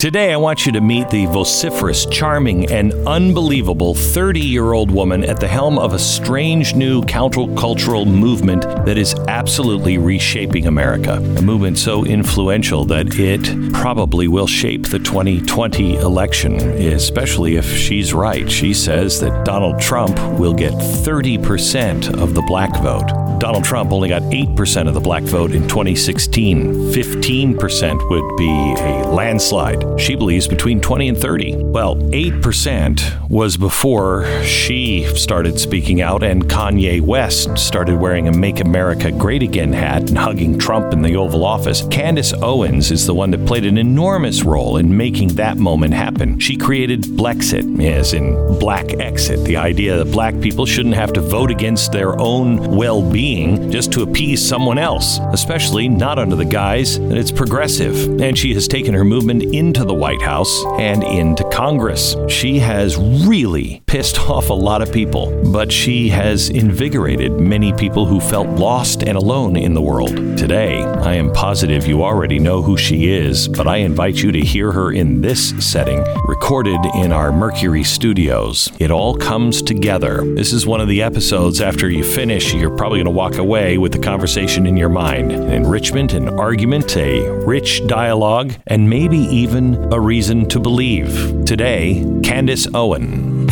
Today, I want you to meet the vociferous, charming, and unbelievable 30 year old woman at the helm of a strange new countercultural movement that is absolutely reshaping America. A movement so influential that it probably will shape the 2020 election, especially if she's right. She says that Donald Trump will get 30% of the black vote. Donald Trump only got 8% of the black vote in 2016. 15% would be a landslide. She believes between 20 and 30. Well, 8% was before she started speaking out and Kanye West started wearing a Make America Great Again hat and hugging Trump in the Oval Office. Candace Owens is the one that played an enormous role in making that moment happen. She created Blexit, as in black exit, the idea that black people shouldn't have to vote against their own well being just to appease someone else, especially not under the guise that it's progressive. And she has taken her movement into the White House and into Congress. She has really pissed off a lot of people, but she has invigorated many people who felt lost and alone in the world. Today, I am positive you already know who she is, but I invite you to hear her in this setting, recorded in our Mercury studios. It all comes together. This is one of the episodes after you finish, you're probably going to walk away with the conversation in your mind. An enrichment, an argument, a rich dialogue, and maybe even a reason to believe. Today, Candace Owen.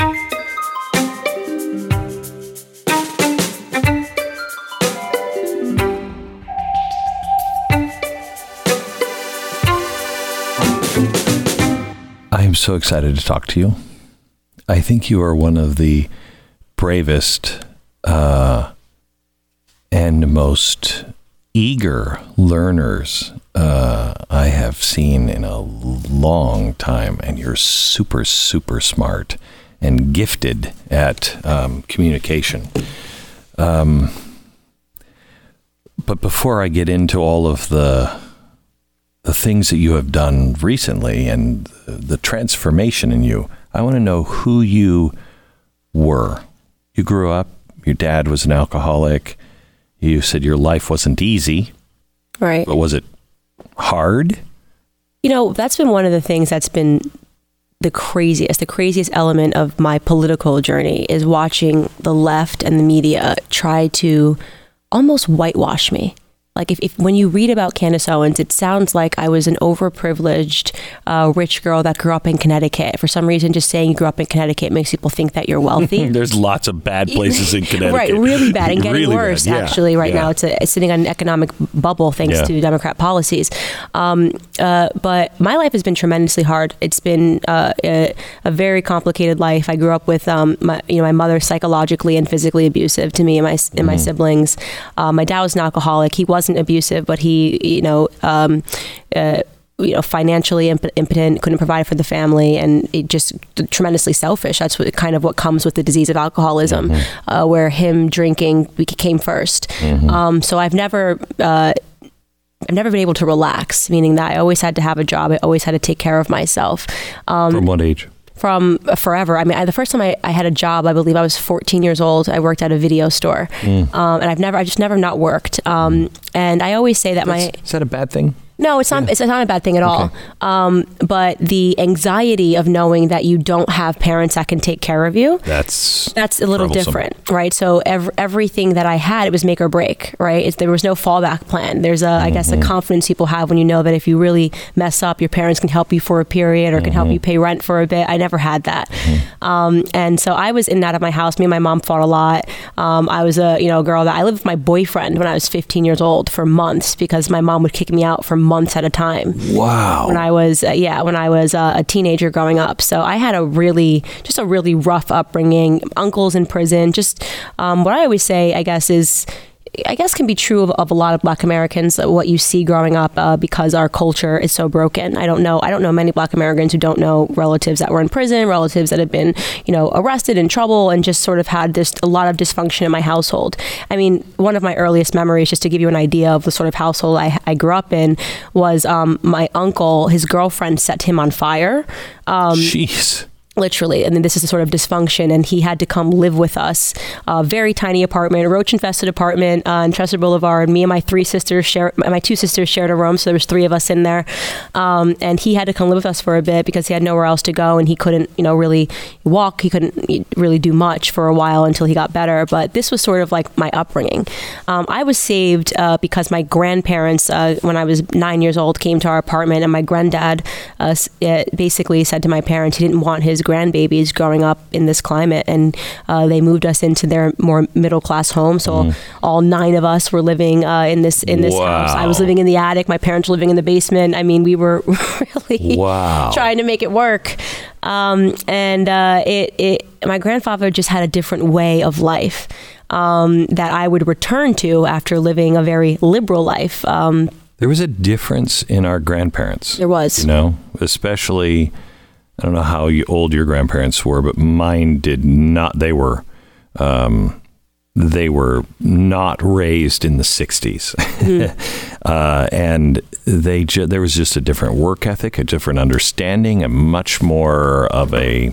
I am so excited to talk to you. I think you are one of the bravest uh, and most eager learners uh, I have seen in a long time, and you're super, super smart and gifted at um, communication. Um, but before I get into all of the the things that you have done recently and the transformation in you, I want to know who you were. You grew up. Your dad was an alcoholic. You said your life wasn't easy. Right. But was it hard? You know, that's been one of the things that's been the craziest, the craziest element of my political journey is watching the left and the media try to almost whitewash me. Like if, if when you read about Candace Owens, it sounds like I was an overprivileged, uh, rich girl that grew up in Connecticut. For some reason, just saying you grew up in Connecticut makes people think that you're wealthy. There's lots of bad places in Connecticut. right, really bad and getting Really worse. yeah, Actually, right yeah. now it's, a, it's sitting on an economic bubble thanks Yeah. to Democrat policies. Um, uh, but my life has been tremendously hard. It's been uh, a, a very complicated life. I grew up with um, my you know my mother psychologically and physically abusive to me and my and Mm-hmm. my siblings. Uh, my dad was an alcoholic. He wasn't abusive, but he you know. Um, uh, you know, financially imp- impotent, couldn't provide for the family, and it just tremendously selfish. That's what kind of what comes with the disease of alcoholism, uh, where him drinking came 1st Um, so I've never. Uh, I've never been able to relax, meaning that I always had to have a job. I always had to take care of myself um, From what age? From forever. I mean, I, the first time I, I had a job, I believe I was 14 years old. I worked at a video store, um, and I've never, I just never not worked. Um, and I always say that my Is that a bad thing? No, it's not. It's not a bad thing at all. Okay. Um, but the anxiety of knowing that you don't have parents that can take care of you. That's That's a little troublesome. different, right? So ev- everything that I had, it was make or break, right? It's, there was no fallback plan. There's a, I guess, a confidence people have when you know that if you really mess up, your parents can help you for a period or can help you pay rent for a bit. I never had that, um, and so I was in and out of my house. Me and my mom fought a lot. Um, I was a you know girl that I lived with my boyfriend when I was 15 years old for months because my mom would kick me out for months at a time wow. when I was uh, yeah when I was uh, a teenager growing up. So I had a really just a really rough upbringing. Uncles in prison. Just um, what I always say, I guess, is. I guess can be true of, of a lot of Black Americans. What you see growing up, uh, because our culture is so broken. I don't know. I don't know many Black Americans who don't know relatives that were in prison, relatives that have been, you know, arrested in trouble, and just sort of had this a lot of dysfunction in my household. I mean, one of my earliest memories, just to give you an idea of the sort of household I, I grew up in, was um, my uncle. His girlfriend set him on fire. Um, Jeez. Literally and then this is a sort of dysfunction and he had to come live with us. A very tiny apartment roach infested apartment uh, in Chester Boulevard. Me and my three sisters share my two sisters shared a room so there was three of us in there. Um, and he had to come live with us for a bit because he had nowhere else to go and he couldn't you know really walk. He couldn't really do much for a while until he got better. But this was sort of like my upbringing. Um, I was saved uh, because my grandparents uh, when I was nine years old came to our apartment and my granddad uh, basically said to my parents he didn't want his grandbabies growing up in this climate, and uh, they moved us into their more middle class home. So mm. all nine of us were living uh, in this in this wow. house. I was living in the attic. My parents were living in the basement. I mean, we were really wow. trying to make it work. Um, and uh, it, it, my grandfather just had a different way of life. Um, that I would return to after living a very liberal life. Um, there was a difference in our grandparents. There was. You know, especially I don't know how old your grandparents were, but mine did not. They were, um, they were not raised in the '60s, mm. uh, and they ju- there was just a different work ethic, a different understanding, a much more of a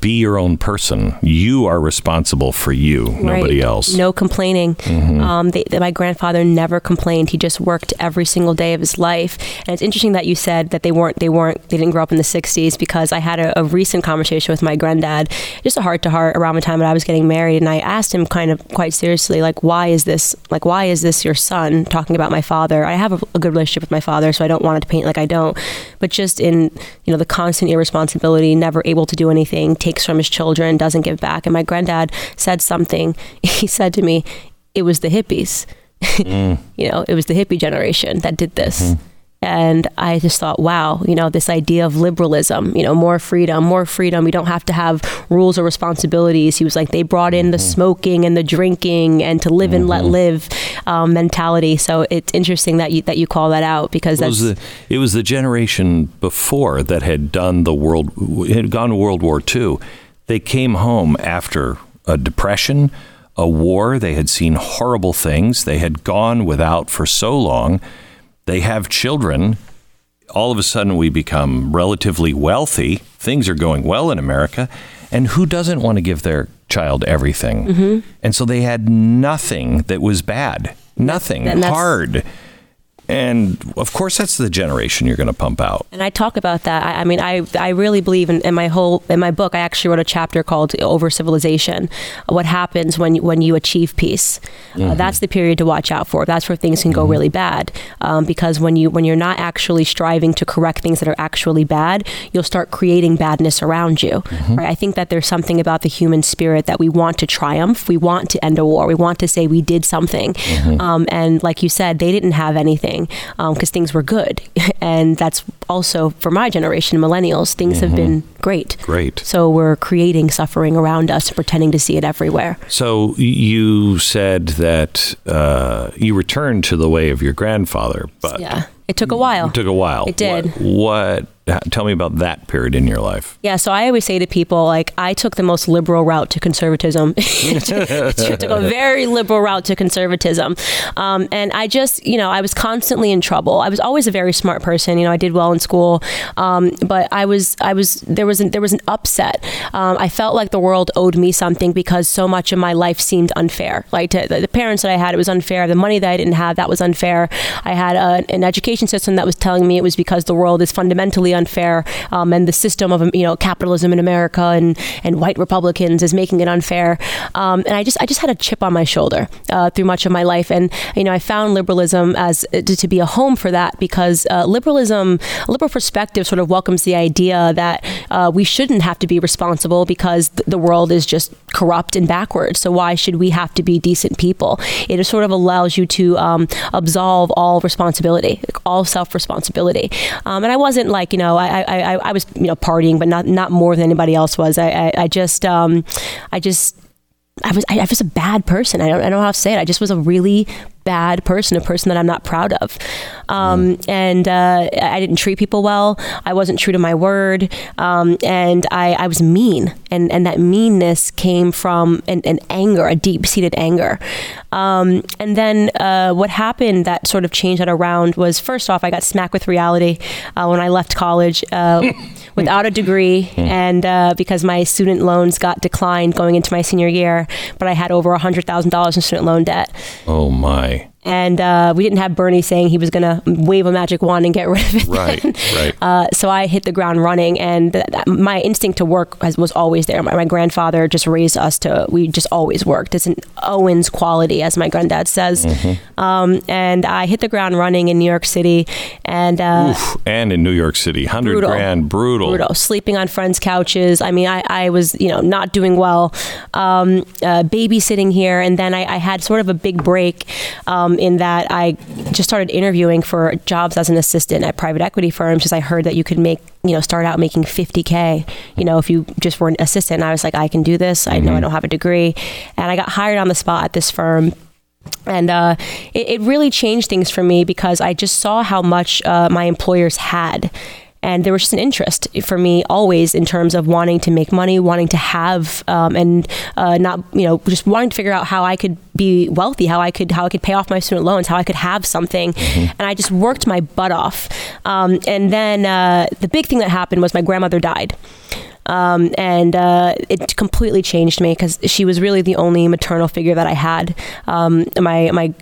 be your own person. You are responsible for you, right. nobody else. No complaining. Mm-hmm. Um, they, they, my grandfather never complained. He just worked every single day of his life. And it's interesting that you said that they weren't, they weren't, they didn't grow up in the '60s because I had a, a recent conversation with my granddad, just a heart to heart around the time that I was getting married, and I asked him kind of quite seriously, like, why is this, like, why is this your son talking about my father? I have a, a good relationship with my father, so I don't want it to paint like I don't, but just in, you know, the constant irresponsibility, never able to do anything takes from his children, doesn't give back. And my granddad said something. He said to me, it was the hippies. Mm. you know, it was the hippie generation that did this. Mm-hmm. And I just thought, wow, you know, this idea of liberalism, you know, more freedom, more freedom. We don't have to have rules or responsibilities. He was like, they brought in the mm-hmm. smoking and the drinking and to live mm-hmm. and let mm-hmm. live um, mentality. So it's interesting that you that you call that out because well, that's it was, the, it was the generation before that had done the world had gone to World War II. They came home after a depression, a war. They had seen horrible things. They had gone without for so long they have children. All of a sudden, we become relatively wealthy. Things are going well in America. And who doesn't want to give their child everything? Mm-hmm. And so they had nothing that was bad, nothing hard. And of course, that's the generation you're going to pump out. And I talk about that. I, I mean, I, I really believe in, in, my whole in my book. I actually wrote a chapter called "Over Civilization." What happens when when you achieve peace? Uh, mm-hmm. Uh, that's the period to watch out for. That's where things can go mm-hmm. really bad. Um, because when you when you're not actually striving to correct things that are actually bad, you'll start creating badness around you. Mm-hmm. Right? I think that there's something about the human spirit that we want to triumph. We want to end a war. We want to say we did something. Mm-hmm. Um, and like you said, they didn't have anything because um, things were good. And that's also for my generation, millennials, things mm-hmm. have been great. Great. So we're creating suffering around us, pretending to see it everywhere. So you said that uh, you returned to the way of your grandfather, but yeah, it took a while. It took a while. It did. what, what tell me about that period in your life. Yeah, so I always say to people, like, I took the most liberal route to conservatism. took a very liberal route to conservatism. Um, and I just, you know, I was constantly in trouble. I was always a very smart person. You know, I did well in school. Um, but I was, I was, there was an, there was an upset. Um, I felt like the world owed me something because so much of my life seemed unfair. Like to, the, parents that I had, it was unfair. The money that I didn't have, that was unfair. I had a, an education system that was telling me it was because the world is fundamentally unfair, um, and the system of you know capitalism in America and and white Republicans is making it unfair. Um, and I just I just had a chip on my shoulder uh, through much of my life, and you know I found liberalism as uh, to, be a home for that because uh, liberalism, liberal perspective, sort of welcomes the idea that uh, we shouldn't have to be responsible because th- the world is just corrupt and backwards. So why should we have to be decent people? It sort of allows you to um, absolve all responsibility, all self responsibility. Um, and I wasn't like you know know, I, I, I was, you know, partying, but not, not more than anybody else was. I, I, I just, um, I just, I was, I, was a bad person. I don't, I don't know how to say it. I just was a really bad person, a person that I'm not proud of. Um, mm. And uh, I didn't treat people well. I wasn't true to my word. Um, and I, I was mean. And, and that meanness came from an, an anger, a deep seated anger. Um, and then uh, what happened that sort of changed that around was first off, I got smacked with reality uh, when I left college uh, without a degree. Hmm. And uh, because my student loans got declined going into my senior year, but I had over $100,000 in student loan debt. Oh, my Bye and uh, we didn't have Bernie saying he was going to wave a magic wand and get rid of it. Right, right. Uh, so I hit the ground running, and th- th- my instinct to work has, was always there. My, my, grandfather just raised us to we just always worked. It's an Owens quality, as my granddad says. Mm-hmm. Um, and I hit the ground running in New York City, and uh, Oof, and in New York City, hundred grand, brutal, brutal. Sleeping on friends' couches. I mean, I, I was you know not doing well. Um, uh, babysitting here, and then I, I, had sort of a big break. Um, in that I just started interviewing for jobs as an assistant at private equity firms because I heard that you could make, you know, start out making 50K, you know, if you just were an assistant. And I was like, I can do this. I know I mm-hmm. don't have a degree. And I got hired on the spot at this firm and uh, it, it, really changed things for me because I just saw how much uh, my employers had and there was just an interest for me always in terms of wanting to make money, wanting to have, um, and uh, not you know just wanting to figure out how I could be wealthy, how I could how I could pay off my student loans, how I could have something, mm-hmm. and I just worked my butt off. Um, and then uh, the big thing that happened was my grandmother died. Um, and uh, it completely changed me because she was really the only maternal figure that I had. Um, my my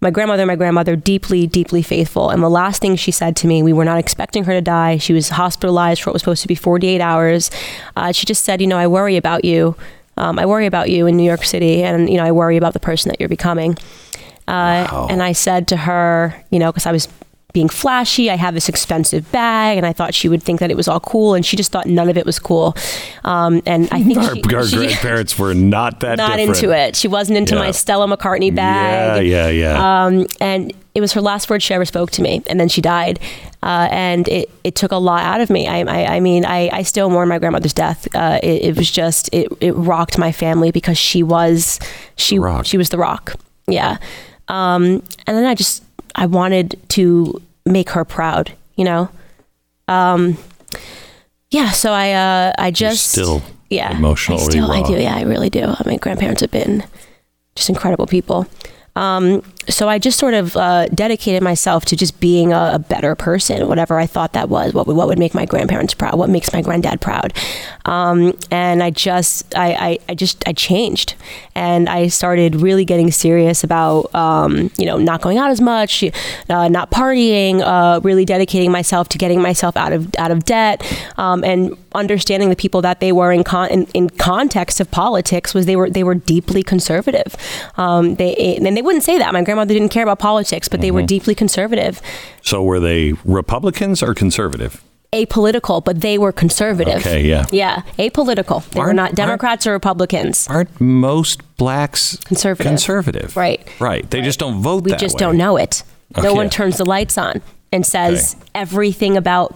my grandmother my grandmother deeply deeply faithful. And the last thing she said to me we were not expecting her to die. She was hospitalized for what was supposed to be 48 hours. Uh, she just said you know i worry about you. Um, i worry about you in new york city and you know i worry about the person that you're becoming. Uh, wow. and i said to her you know because i was being flashy. I have this expensive bag, and I thought she would think that it was all cool, and she just thought none of it was cool. Um, and I think our, she, our she, grandparents were not that not different. into it. She wasn't into yeah. my Stella McCartney bag. Yeah, yeah, yeah. Um, and it was her last word she ever spoke to me, and then she died. Uh, and it, it took a lot out of me. I, I, I mean, I, I still mourn my grandmother's death. Uh, it, it, was just it, it rocked my family because she was she she was the rock. Yeah. Um, and then I just I wanted to make her proud, you know? Um, yeah, so I, uh, I just You're still yeah, emotionally I still, I do. Yeah, I really do. My grandparents have been just incredible people. Um, so I just sort of uh, dedicated myself to just being a, a, better person, whatever I thought that was. What would, what would make my grandparents proud? What makes my granddad proud? Um, and I just, I, I, I, just, I changed, and I started really getting serious about, um, you know, not going out as much, uh, not partying, uh, really dedicating myself to getting myself out of out of debt, um, and understanding the people that they were in, con- in, in context of politics was they were they were deeply conservative. Um, they and they wouldn't say that. My grandma grandmother didn't care about politics, but they mm-hmm. were deeply conservative. So were they Republicans or conservative? apolitical, but they were conservative. Okay, yeah. Yeah, apolitical. They aren't, were not Democrats or Republicans. Aren't most blacks conservative? Conservative. Right. Right. They right. just don't vote We just way. don't know it. Okay. No one turns the lights on and says okay. everything about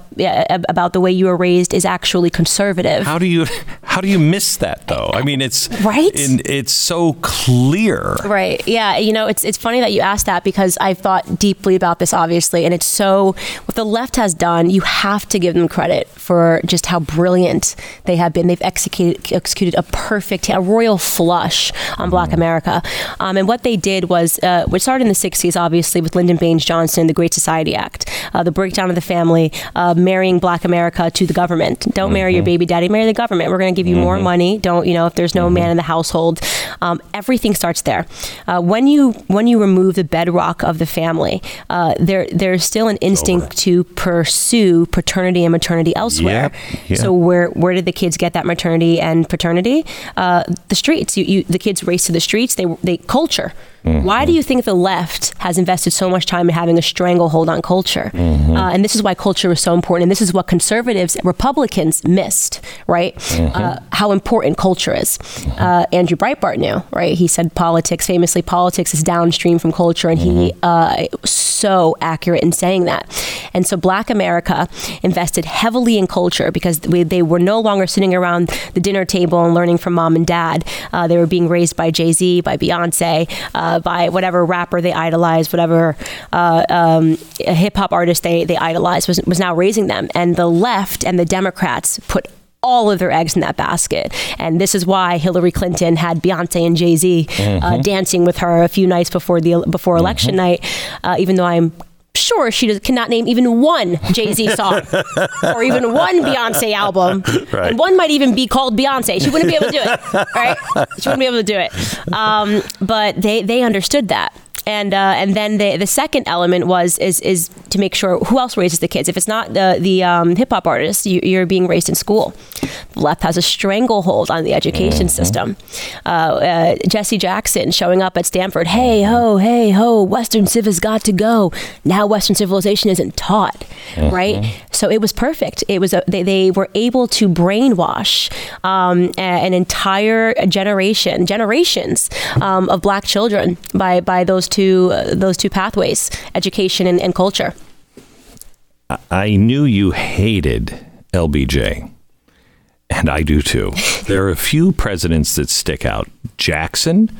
about the way you were raised is actually conservative. How do you how do you miss that though? I mean, it's right. it's so clear. Right. Yeah. You know, it's it's funny that you asked that because I've thought deeply about this, obviously, and it's so what the left has done. You have to give them credit for just how brilliant they have been. They've executed executed a perfect, a royal flush on mm. Black mm-hmm. America, um, and what they did was, uh, which started in the '60s, obviously, with Lyndon Baines Johnson, and the Great Society Act uh, the breakdown of the family, uh, marrying Black America to the government. Don't mm-hmm. marry your mm-hmm. baby daddy, marry the government. We're going to give you mm-hmm. more money. Don't you know if there's no mm-hmm. man in the household? Um, everything starts there. Uh, when you when you remove the bedrock of the family, uh, there there's still an instinct to pursue paternity and maternity elsewhere. So where where did the kids get that maternity and paternity? Uh, the streets. You, you, the kids race to the streets. They they culture. Mm-hmm. Why do you think the left has invested so much time in having a stranglehold on culture? Mm-hmm. Uh, and this is why culture is so important. And this is what conservatives, Republicans missed, right? Mm-hmm. Uh, how important culture is. Mm-hmm. Uh, Andrew Breitbart knew, right? He said politics, famously, politics is downstream from culture. And he mm-hmm. uh, so accurate in saying that. And so Black America invested heavily in culture because we, they were no longer sitting around the dinner table and learning from mom and dad. Uh, they were being raised by Jay Z, by Beyonce. Uh, uh, by whatever rapper they idolize, whatever uh, um, hip hop artist they they idolize was was now raising them, and the left and the Democrats put all of their eggs in that basket. And this is why Hillary Clinton had Beyonce and Jay Z uh, Mm-hmm. uh, dancing with her a few nights before the before election night. Uh, even though I'm sure she cannot name even one Jay Z song or even one Beyonce album, Right. and one might even be called Beyonce. She wouldn't be able to do it, right? She wouldn't be able to do it. Um, but they they understood that. And uh, and then the the second element was is is to make sure who else raises the kids. If it's not the the um, hip hop artists, you, you're being raised in school. The left has a stranglehold on the education system. Uh, uh, Jesse Jackson showing up at Stanford, hey ho, hey ho, Western civ has got to go. Now Western civilization isn't taught, right? So it was perfect. It was a, they, they were able to brainwash um, an entire generation, generations um, of black children by by those two uh, those two pathways, education and, and culture. I knew you hated LBJ, and I do too. there are a few presidents that stick out. Jackson,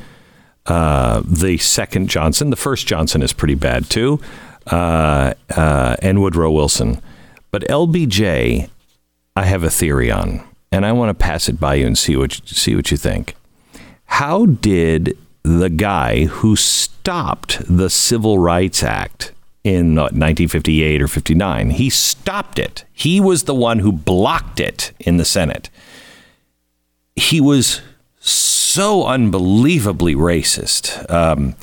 uh, the second Johnson, the first Johnson is pretty bad too, uh, uh, and Woodrow Wilson. But LBJ, I have a theory on, and I want to pass it by you and see what see what you think. How did the guy who stopped the Civil Rights Act in uh, 1958 or 59, he stopped it. He was the one who blocked it in the Senate. He was so unbelievably racist. Um,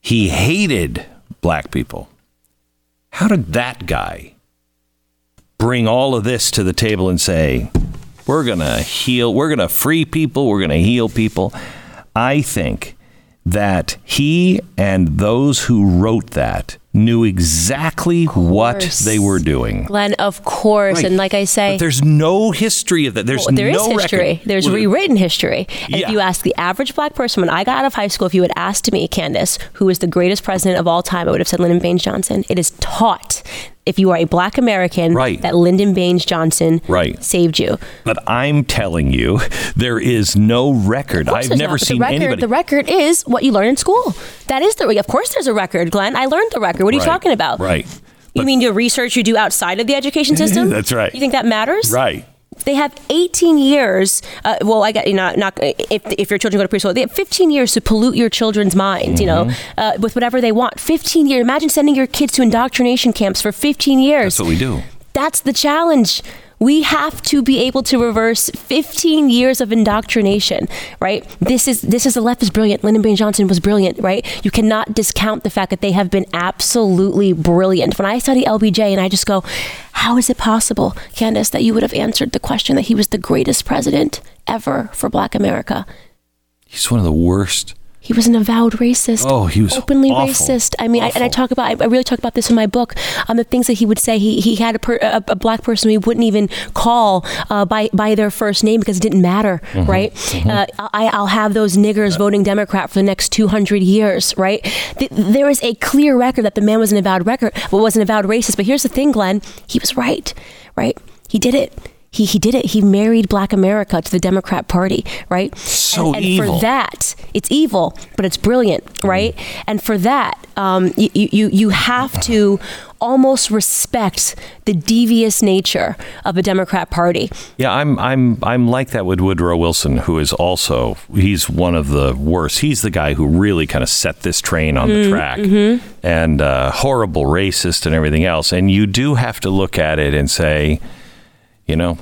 he hated black people. How did that guy bring all of this to the table and say, we're going to heal, we're going to free people, we're going to heal people? I think that he and those who wrote that knew exactly what they were doing. Glenn, of course, Right. and like I say, But there's no history of that. There's Well, there is no history. record. There's rewritten history. Yeah. if you ask the average black person, when I got out of high school, if you had asked me, Candace, who is the greatest president of all time, I would have said Lyndon Baines Johnson. It is taught, if you are a black American, Right. that Lyndon Baines Johnson Right. saved you. But I'm telling you, there is no record. I've never seen the record, anybody. The record is what you learn in school. That is the. Of course, there's a record, Glenn. I learned the record. What are you Right. talking about? Right. You But- mean the research you do outside of the education system? That's right. You think that matters? right. They have 18 years. Uh, well, I got you know, not if if your children go to preschool, they have 15 years to pollute your children's minds. You know, Mm-hmm. uh, with whatever they want. 15 years. Imagine sending your kids to indoctrination camps for 15 years. That's what we do. That's the challenge. We have to be able to reverse 15 years of indoctrination, right? This is this is the left is brilliant. Lyndon Baines Johnson was brilliant, right? You cannot discount the fact that they have been absolutely brilliant. When I study LBJ and I just go, how is it possible, Candace, that you would have answered the question that he was the greatest president ever for Black America? He's one of the worst. He was an avowed racist. Oh, he was openly awful. racist. I mean, I, and I talk about, I really talk about this in my book. Um, the things that he would say. He he had a, per, a, a black person he wouldn't even call uh, by by their first name because it didn't matter, Mm-hmm. right? Uh, I, I'll have those niggers voting Democrat for the next two hundred years, right? Th- there is a clear record that the man was an avowed record, well, was an avowed racist. But here's the thing, Glenn, he was right, right? He did it. He, he did it. He married Black America to the Democrat Party, right? So and, and evil. for that, it's evil, but it's brilliant, right? And for that, um, you, you you have to almost respect the devious nature of a Democrat Party. Yeah, I'm I'm I'm like that with Woodrow Wilson, who is also he's one of the worst. He's the guy who really kind of set this train on the track, and uh, horrible racist and everything else. And you do have to look at it and say, you know,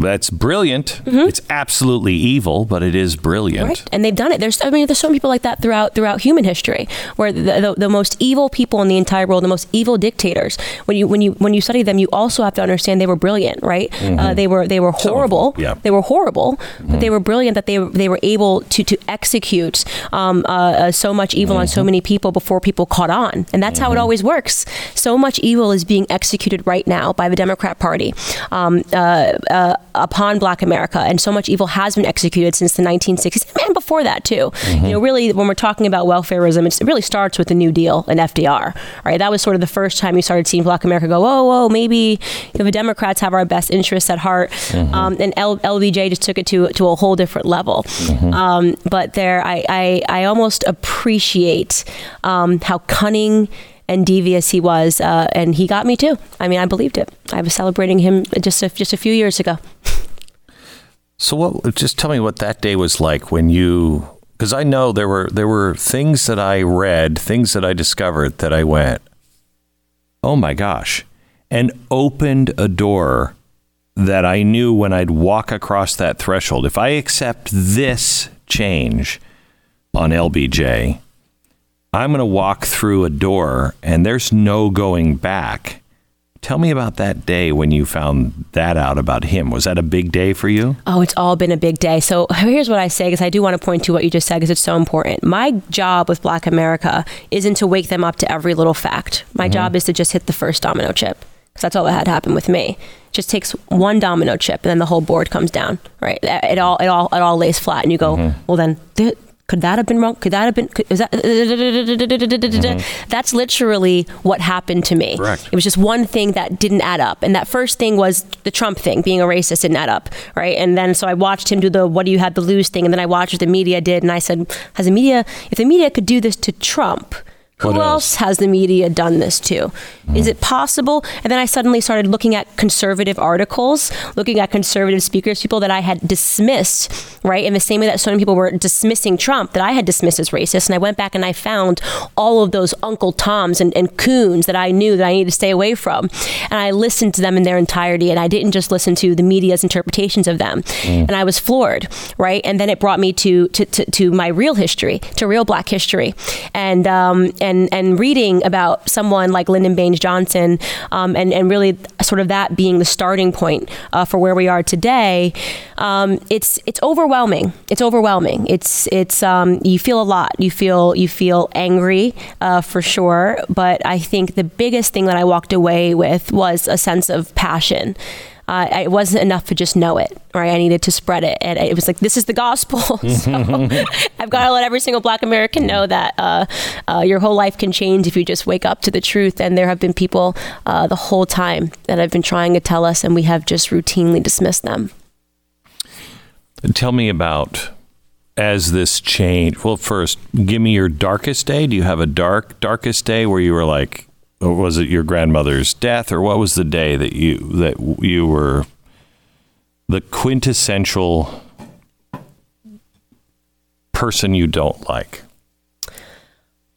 that's brilliant. It's absolutely evil, but it is brilliant. Right, and they've done it. There's, I mean, there's so many people like that throughout throughout human history, where the, the, the most evil people in the entire world, the most evil dictators. When you when you when you study them, you also have to understand they were brilliant, right? Uh, they were they were of them, horrible. yeah. They were horrible, but they were brilliant. That they they were able to to execute um, uh, uh, so much evil on so many people before people caught on, and that's how it always works. So much evil is being executed right now by the Democrat Party. Um, uh, uh, upon Black America, and so much evil has been executed since the 1960s, and before that too. You know, really, when we're talking about welfareism, it's, it really starts with the New Deal and FDR, right? That was sort of the first time you started seeing Black America go, whoa, whoa, maybe you know, the Democrats have our best interests at heart, um, and L- LBJ just took it to to a whole different level. Um, but there, I, I I almost appreciate um, how cunning and devious he was, uh, and he got me too. I mean, I believed it. I was celebrating him just a, just a few years ago. So what? Just tell me what that day was like when you, because I know there were there were things that I read, things that I discovered that I went, oh my gosh, and opened a door that I knew when I'd walk across that threshold. If I accept this change on LBJ, I'm going to walk through a door and there's no going back. Tell me about that day when you found that out about him. Was that a big day for you? Oh, it's all been a big day. So here's what I say because I do want to point to what you just said because it's so important. My job with Black America isn't to wake them up to every little fact. My mm-hmm. job is to just hit the first domino chip because that's all that had happened with me. It just takes one domino chip and then the whole board comes down. Right? It all it all it all lays flat, and you go, mm-hmm. well then. Th- could that have been wrong? Could that have been? Could, is that? Mm-hmm. That's literally what happened to me. Correct. It was just one thing that didn't add up, and that first thing was the Trump thing, being a racist didn't add up, right? And then so I watched him do the "What do you have to lose" thing, and then I watched what the media did, and I said, "Has the media? If the media could do this to Trump?" Who What else? else has the media done this to? Is it possible? And then I suddenly started looking at conservative articles, looking at conservative speakers, people that I had dismissed, right? In the same way that so many people were dismissing Trump, that I had dismissed as racist. And I went back and I found all of those Uncle Toms and, and coons that I knew that I needed to stay away from. And I listened to them in their entirety. And I didn't just listen to the media's interpretations of them. And I was floored, right? And then it brought me to, to, to, to my real history, to real black history. And, um, and, and reading about someone like Lyndon Baines Johnson, um, and, and really sort of that being the starting point uh, for where we are today, um, it's, it's overwhelming. It's overwhelming. It's, it's, um, you feel a lot. You feel, you feel angry uh, for sure. But I think the biggest thing that I walked away with was a sense of passion uh, it wasn't enough to just know it, right? I needed to spread it, and it was like this is the gospel. so I've got to let every single Black American know that uh, uh, your whole life can change if you just wake up to the truth. And there have been people uh, the whole time that have been trying to tell us, and we have just routinely dismissed them. Tell me about as this change. Well, first, give me your darkest day. Do you have a dark darkest day where you were like, or was it your grandmother's death, or what was the day that you that you were the quintessential person you don't like?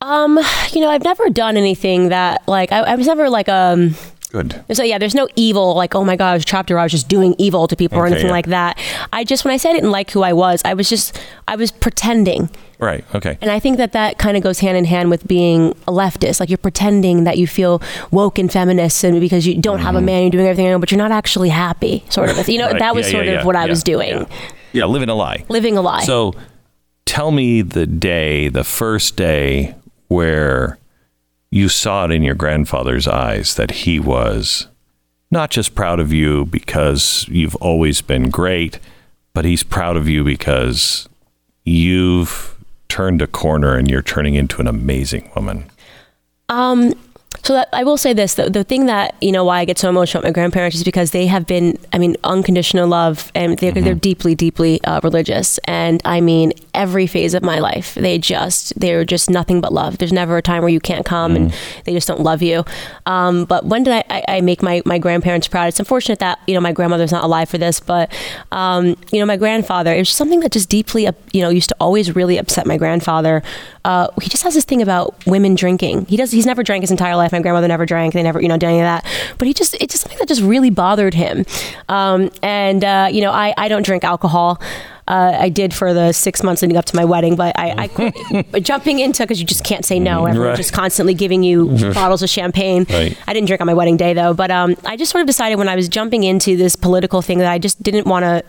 Um, you know, I've never done anything that like I, I was never like um. Good. So yeah, there's no evil like oh my god, I was trapped or I was just doing evil to people or Okay, anything yeah. like that. I just when I said I didn't like who I was, I was just I was pretending. Right. Okay. And I think that that kind of goes hand in hand with being a leftist. Like you're pretending that you feel woke and feminist, and because you don't have a man, you're doing everything, but you're not actually happy. Sort of. You know, Mm-hmm. Right. that was Yeah, sort yeah, of yeah, what I yeah, was doing, Yeah. yeah, living a lie. living a lie. So tell me the day, the first day where you saw it in your grandfather's eyes that he was not just proud of you because you've always been great, but he's proud of you because you've turned a corner and you're turning into an amazing woman. Um, so that, I will say this: the, the thing that you know why I get so emotional at my grandparents is because they have been, I mean, unconditional love, and they're, they're deeply, deeply uh, religious. And I mean, every phase of my life, they just they're just nothing but love. There's never a time where you can't come, and they just don't love you. Um, but when did I, I, I make my my grandparents proud? It's unfortunate that you know my grandmother's not alive for this, but um, you know my grandfather. It was something that just deeply, up- you know, used to always really upset my grandfather. Uh, he just has this thing about women drinking. He does. He's never drank his entire life. My grandmother never drank. They never, you know, did any of that. But he just, it's just something that just really bothered him. Um, and uh, you know, I, I don't drink alcohol. Uh, I did for the six months leading up to my wedding, but I, I quit. Jumping into because you just can't say no. Everyone's Right. just constantly giving you bottles of champagne. Right. I didn't drink on my wedding day though, but um, I just sort of decided when I was jumping into this political thing that I just didn't want to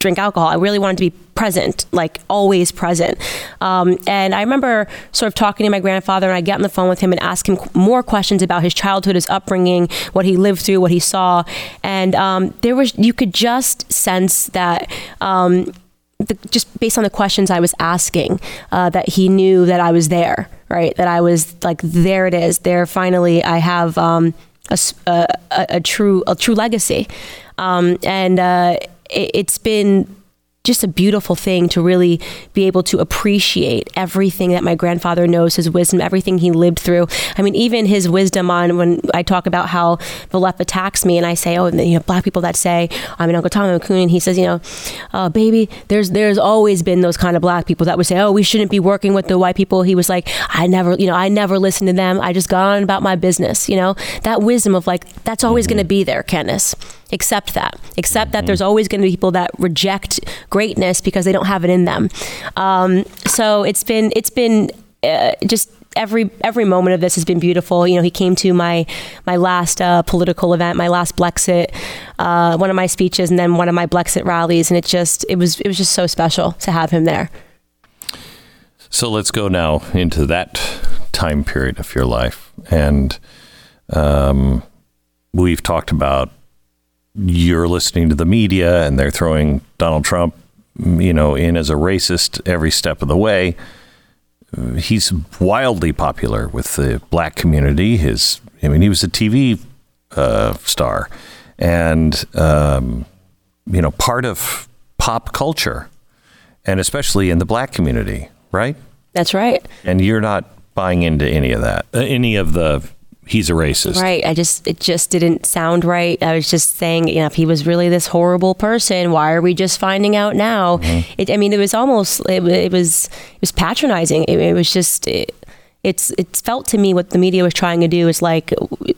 drink alcohol. I really wanted to be present, like always present. Um, and I remember sort of talking to my grandfather, and I get on the phone with him and ask him more questions about his childhood, his upbringing, what he lived through, what he saw, and um, there was you could just sense that. Um, the, just based on the questions I was asking, uh, that he knew that I was there, right? That I was like, there it is. There, finally, I have um, a, a, a, true a true legacy, um, and uh, it, it's been just a beautiful thing to really be able to appreciate everything that my grandfather knows, his wisdom, everything he lived through. I mean, even his wisdom on when I talk about how the left attacks me, and I say, oh, you know, black people that say, I mean, Uncle Tommy McCoon, and he says, you know, uh, baby, there's there's always been those kind of black people that would say, oh, we shouldn't be working with the white people. He was like, I never, you know, I never listened to them. I just got on about my business. You know, that wisdom of like, that's always mm-hmm. going to be there, Kenneth accept that accept that mm-hmm. there's always going to be people that reject greatness because they don't have it in them um, so it's been it's been uh, just every every moment of this has been beautiful. You know, he came to my my last uh, political event, my last Blexit, uh, one of my speeches, and then one of my Blexit rallies, and it just it was it was just so special to have him there. So let's go now into that time period of your life, and um, we've talked about you're listening to the media and they're throwing Donald Trump, you know, in as a racist every step of the way. He's wildly popular with the black community. His, I mean, he was a TV uh, star, and um, you know, part of pop culture, and especially in the black community, right? That's right. And you're not buying into any of that, uh, any of the he's a racist. Right. I just it just didn't sound right. I was just saying, you know, if he was really this horrible person, why are we just finding out now? Mm-hmm. It, I mean, it was almost it, it was it was patronizing. It, it was just. It, it's it's felt to me what the media was trying to do is like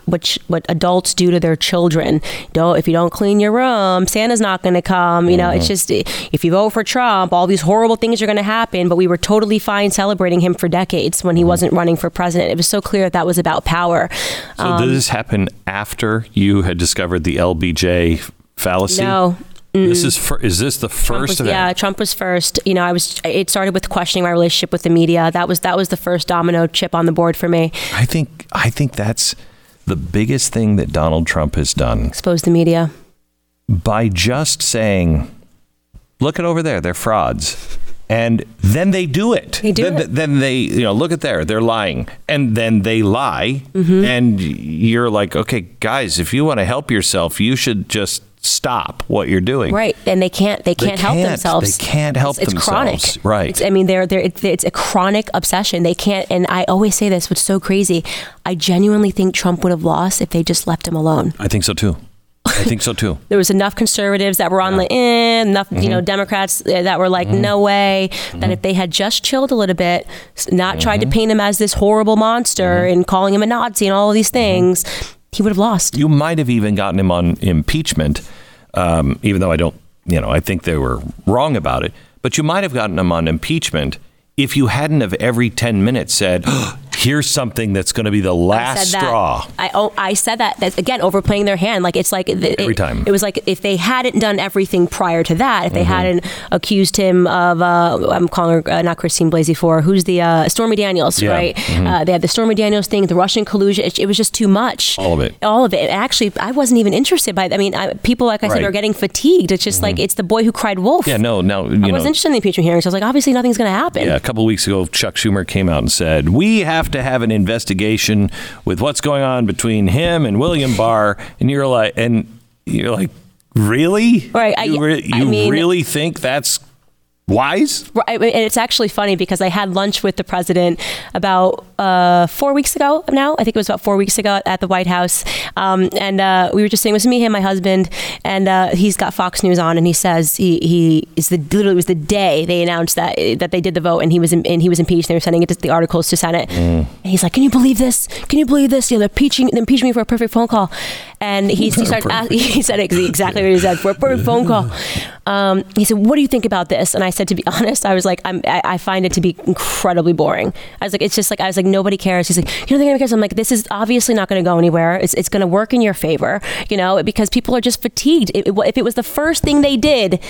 what what adults do to their children. Don't if you don't clean your room, Santa's not going to come. You know, mm-hmm. it's just if you vote for Trump, all these horrible things are going to happen. But we were totally fine celebrating him for decades when he mm-hmm. wasn't running for president. It was so clear that, that was about power. So um, did this happen after you had discovered the LBJ fallacy? No, Mm. This is for, is this the first? Was, yeah, Trump was first. You know, I was. It started with questioning my relationship with the media. That was that was the first domino chip on the board for me. I think I think that's the biggest thing that Donald Trump has done. Expose the media by just saying, "Look at over there, they're frauds." and then they do it. They do then, it. then they, you know, look at there, they're lying, and then they lie, mm-hmm. and you're like, okay, guys, if you want to help yourself, you should just stop what you're doing. Right, and they can't. They can't, they help themselves. They can't help it's, it's themselves. chronic. Right. It's, I mean, they're, they're it's, it's a chronic obsession. They can't. And I always say this, which is so crazy. I genuinely think Trump would have lost if they just left him alone. I think so too. I think so too. there was enough conservatives that were on yeah. the eh, enough mm-hmm. you know mm-hmm. Democrats uh, that were like, mm-hmm. no way. Mm-hmm. That if they had just chilled a little bit, not tried to mm-hmm. paint him as this horrible monster mm-hmm. and calling him a Nazi and all of these things, he would have lost. You might have even gotten him on impeachment um, even though I don't, you know, I think they were wrong about it. But you might have gotten him on impeachment if you hadn't of every 10 minutes said, here's something that's going to be the last straw. I oh, I said that. That's again overplaying their hand. Like it's like it, every time. It was like if they hadn't done everything prior to that, if they mm-hmm. hadn't accused him of uh, I'm calling her uh, not Christine Blasey Ford who's the uh, Stormy Daniels, yeah. right? Mm-hmm. Uh, they had the Stormy Daniels thing, the Russian collusion. It, it, was just too much. All of it. All of it. Actually, I wasn't even interested by. It. I mean, I, people like I right. said are getting fatigued. It's just mm-hmm. like it's the boy who cried wolf. Yeah. No. No. I was interested in the impeachment hearings. I was like, obviously nothing's going to happen. Yeah. A couple weeks ago, Chuck Schumer came out and said we have to have an investigation with what's going on between him and William Barr, and you're like, and you're like, really? Right. You, re- you I mean, really think that's wise. And it's actually funny because I had lunch with the president about uh, four weeks ago now. I think it was about four weeks ago at the White House, um, and uh, we were just saying it was me, him, my husband, and uh, he's got Fox News on, and he says he, he is the literally was the day they announced that that they did the vote, and he was in, and he was impeached. They were sending it to the articles to Senate, mm. and he's like, "Can you believe this? Can you believe this? You know, they're impeaching, they're impeaching me for a perfect phone call." And he, he started. Asking, he said exactly what he said for a perfect phone call. Um, he said, "What do you think about this?" And I said, to be honest, I was like, I'm, I, I, find it to be incredibly boring. I was like, it's just like I was like, nobody cares. He's like, you don't think anybody cares? I'm like, this is obviously not going to go anywhere. It's, it's going to work in your favor, you know, because people are just fatigued. It, it, if it was the first thing they did,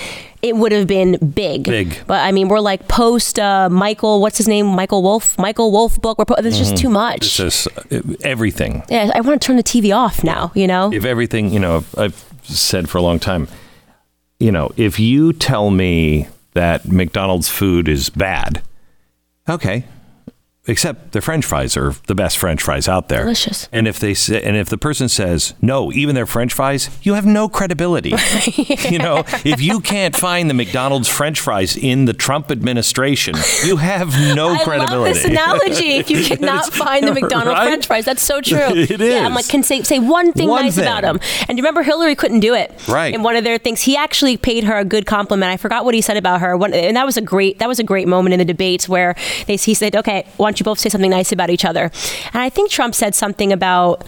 it would have been big. Big. But I mean, we're like post uh, Michael. What's his name? Michael Wolff. Michael Wolff book. We're po- mm-hmm. just too much. It's just uh, everything. Yeah, I want to turn the TV off now. You know, if everything, you know, I've said for a long time, you know, if you tell me that McDonald's food is bad. Okay. Except the French fries are the best French fries out there. Delicious. And if they say, and if the person says no, even their French fries, you have no credibility. you know, if you can't find the McDonald's French fries in the Trump administration, you have no I credibility. love this analogy. If you cannot find the McDonald's Right? French fries, that's so true. It Yeah, I'm like, can say say one thing One nice thing. about him. And you remember Hillary couldn't do it. Right. And one of their things, he actually paid her a good compliment. I forgot what he said about her. One, and that was a great that was a great moment in the debates where they, he said, "Okay, why don't you both say something nice about each other?" And I think Trump said something about.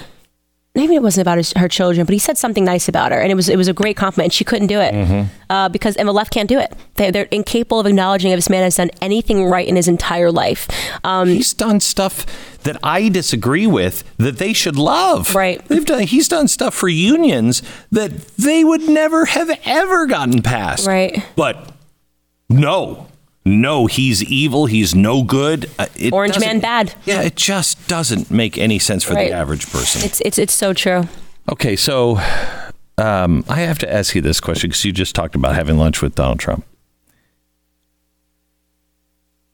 Maybe it wasn't about his, her children, but he said something nice about her, and it was it was a great compliment. And she couldn't do it Mm-hmm. uh, because and the left can't do it. They, they're incapable of acknowledging if this man has done anything right in his entire life. Um, He's done stuff that I disagree with that they should love. Right. They've done. He's done stuff for unions that they would never have ever gotten past. Right. But no, no, he's evil. He's no good. Uh, Orange man bad. Yeah, it just doesn't make any sense for Right. the average person. It's it's it's so true. Okay, so um, I have to ask you this question because you just talked about having lunch with Donald Trump.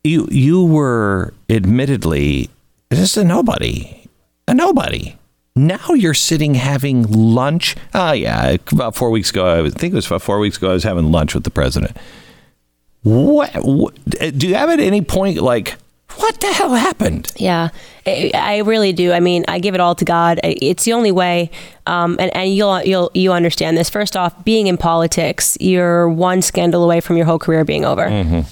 You you were admittedly just a nobody, a nobody. Now you're sitting having lunch. Oh yeah, about four weeks ago, I think it was about four weeks ago. I was having lunch with the president. What, what uh, do you have at any point like? What the hell happened? Yeah, I, I really do. I mean, I give it all to God. It's the only way, um, and and you'll you'll you understand this. First off, being in politics, you're one scandal away from your whole career being over,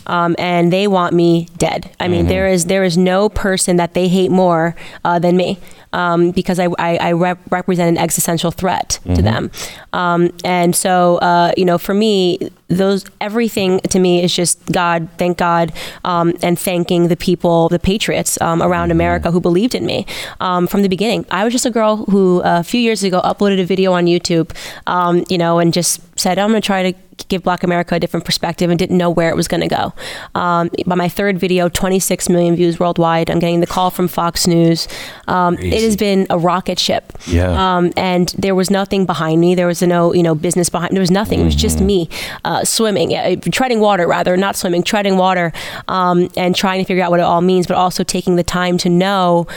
um, and they want me dead. I mean, there is there is no person that they hate more uh, than me. Um, because I, I, I rep- represent an existential threat to them, um, and so uh, you know, for me, those everything to me is just God, thank God, um, and thanking the people, the patriots um, around America who believed in me um, from the beginning. I was just a girl who a few years ago uploaded a video on YouTube, um, you know, and just said I'm going to try to give Black America a different perspective and didn't know where it was going to go. Um, by my third video, 26 million views worldwide. I'm getting the call from Fox News. Um, it has been a rocket ship. Yeah. Um, and there was nothing behind me. There was no, you know, business behind. There was nothing. It was just me uh, swimming, uh, treading water rather, not swimming, treading water, um, and trying to figure out what it all means, but also taking the time to know.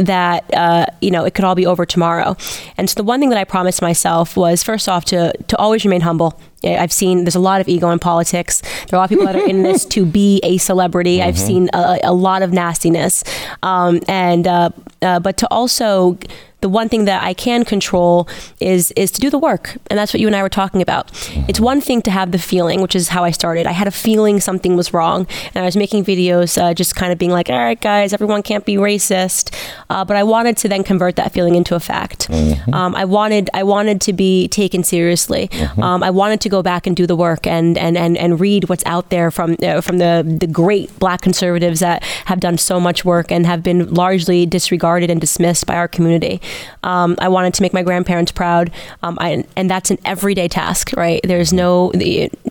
That uh, you know it could all be over tomorrow, and so the one thing that I promised myself was first off to to always remain humble. I've seen there's a lot of ego in politics. There are a lot of people that are in this to be a celebrity. I've seen a, a lot of nastiness, um, and uh, uh, but to also the one thing that I can control is is to do the work, and that's what you and I were talking about. It's one thing to have the feeling, which is how I started. I had a feeling something was wrong, and I was making videos, uh, just kind of being like, "All right, guys, everyone can't be racist," uh, but I wanted to then convert that feeling into a fact. Um, I wanted I wanted to be taken seriously. Um, I wanted to go back and do the work and and and, and read what's out there from uh, from the the great Black conservatives that have done so much work and have been largely disregarded and dismissed by our community. Um, I wanted to make my grandparents proud, um, I, and that's an everyday task, right? There's no,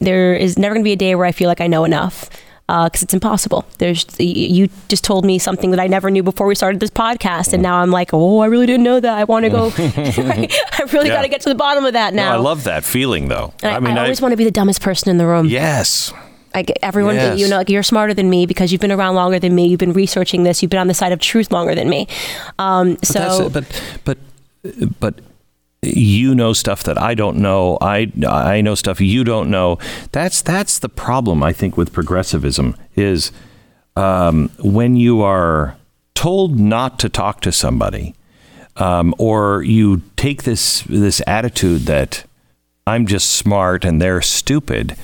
there is never going to be a day where I feel like I know enough. Because it's impossible. There's you just told me something that I never knew before we started this podcast, and now I'm like, oh, I really didn't know that. I want to go. I really Yeah. got to get to the bottom of that No, now. I love that feeling, though. I, I mean, I always want to be the dumbest person in the room. yes. I get everyone, Yes. you know, like you're smarter than me because you've been around longer than me. You've been researching this. You've been on the side of truth longer than me. Um, But so, that's but but but you know stuff that I don't know. I I know stuff you don't know. That's that's the problem I think with progressivism is um, when you are told not to talk to somebody, um, or you take this this attitude that I'm just smart and they're stupid.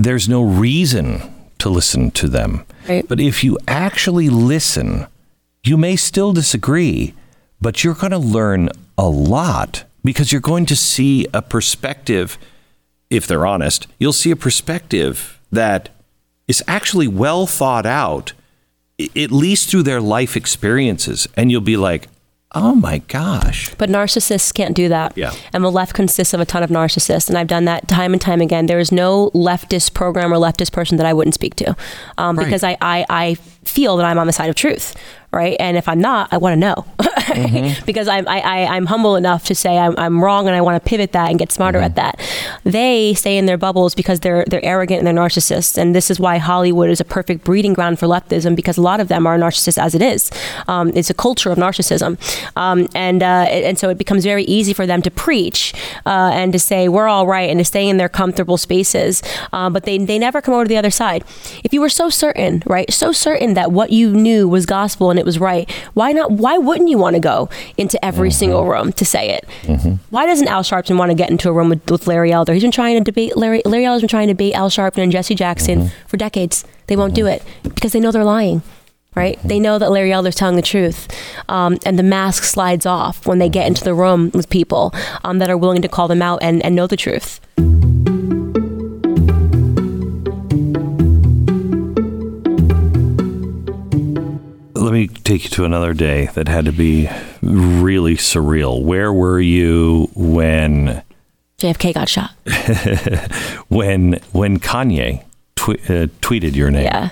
There's no reason to listen to them. Right. But if you actually listen, you may still disagree, but you're going to learn a lot because you're going to see a perspective, if they're honest, you'll see a perspective that is actually well thought out, at least through their life experiences. And you'll be like, oh my gosh. But narcissists can't do that. Yeah. And the left consists of a ton of narcissists. And I've done that time and time again. There is no leftist program or leftist person that I wouldn't speak to um, Right. because I, I, I feel that I'm on the side of truth. Right? And if I'm not, I want to know mm-hmm. because I'm I, I, am humble enough to say I'm, I'm wrong and I want to pivot that and get smarter mm-hmm. at that. They stay in their bubbles because they're they're arrogant and they're narcissists, and this is why Hollywood is a perfect breeding ground for leftism because a lot of them are narcissists as it is. Um, it's a culture of narcissism, um, and uh, and so it becomes very easy for them to preach uh, and to say we're all right and to stay in their comfortable spaces, uh, but they they never come over to the other side. If you were so certain, right, so certain that what you knew was gospel and it was right, why not? Why wouldn't you want to go into every mm-hmm. single room to say it? Mm-hmm. Why doesn't Al Sharpton want to get into a room with, with Larry Elder? He's been trying to debate Larry. Larry Elder's been trying to debate Al Sharpton and Jesse Jackson mm-hmm. for decades. They won't do it because they know they're lying right? They know that Larry Elder's telling the truth. Um, and the mask slides off when they get into the room with people um, that are willing to call them out and, and know the truth. Me take you to another day that had to be really surreal. Where were you when JFK got shot? when when Kanye tw- uh, tweeted your name? Yeah.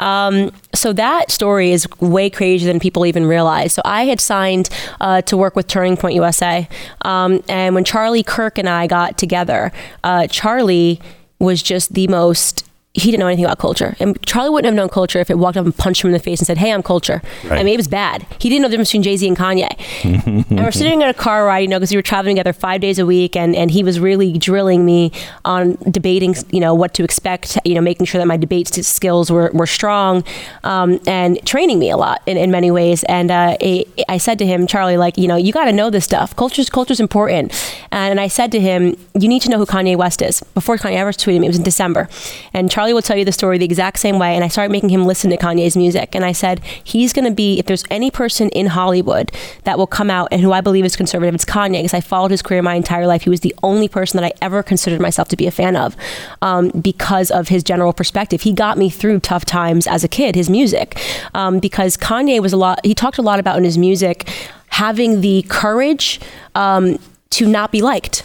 Um, so that story is way crazier than people even realize. So I had signed uh, to work with Turning Point USA, um, and when Charlie Kirk and I got together, uh, Charlie was just the most he didn't know anything about culture. And Charlie wouldn't have known culture if it walked up and punched him in the face and said, Hey, I'm culture. Right. I mean, it was bad. He didn't know the difference between Jay Z and Kanye. and we're sitting in a car ride, you know, because we were traveling together five days a week. And, and he was really drilling me on debating, you know, what to expect, you know, making sure that my debate skills were, were strong um, and training me a lot in, in many ways. And uh, it, I said to him, Charlie, like, you know, you got to know this stuff. Culture's, culture's important. And I said to him, You need to know who Kanye West is. Before Kanye ever tweeted me, it was in December. And Charlie will tell you the story the exact same way. And I started making him listen to Kanye's music. And I said, he's going to be, if there's any person in Hollywood that will come out and who I believe is conservative, it's Kanye, because I followed his career my entire life. He was the only person that I ever considered myself to be a fan of um, because of his general perspective. He got me through tough times as a kid, his music, um, because Kanye was a lot, he talked a lot about in his music having the courage um, to not be liked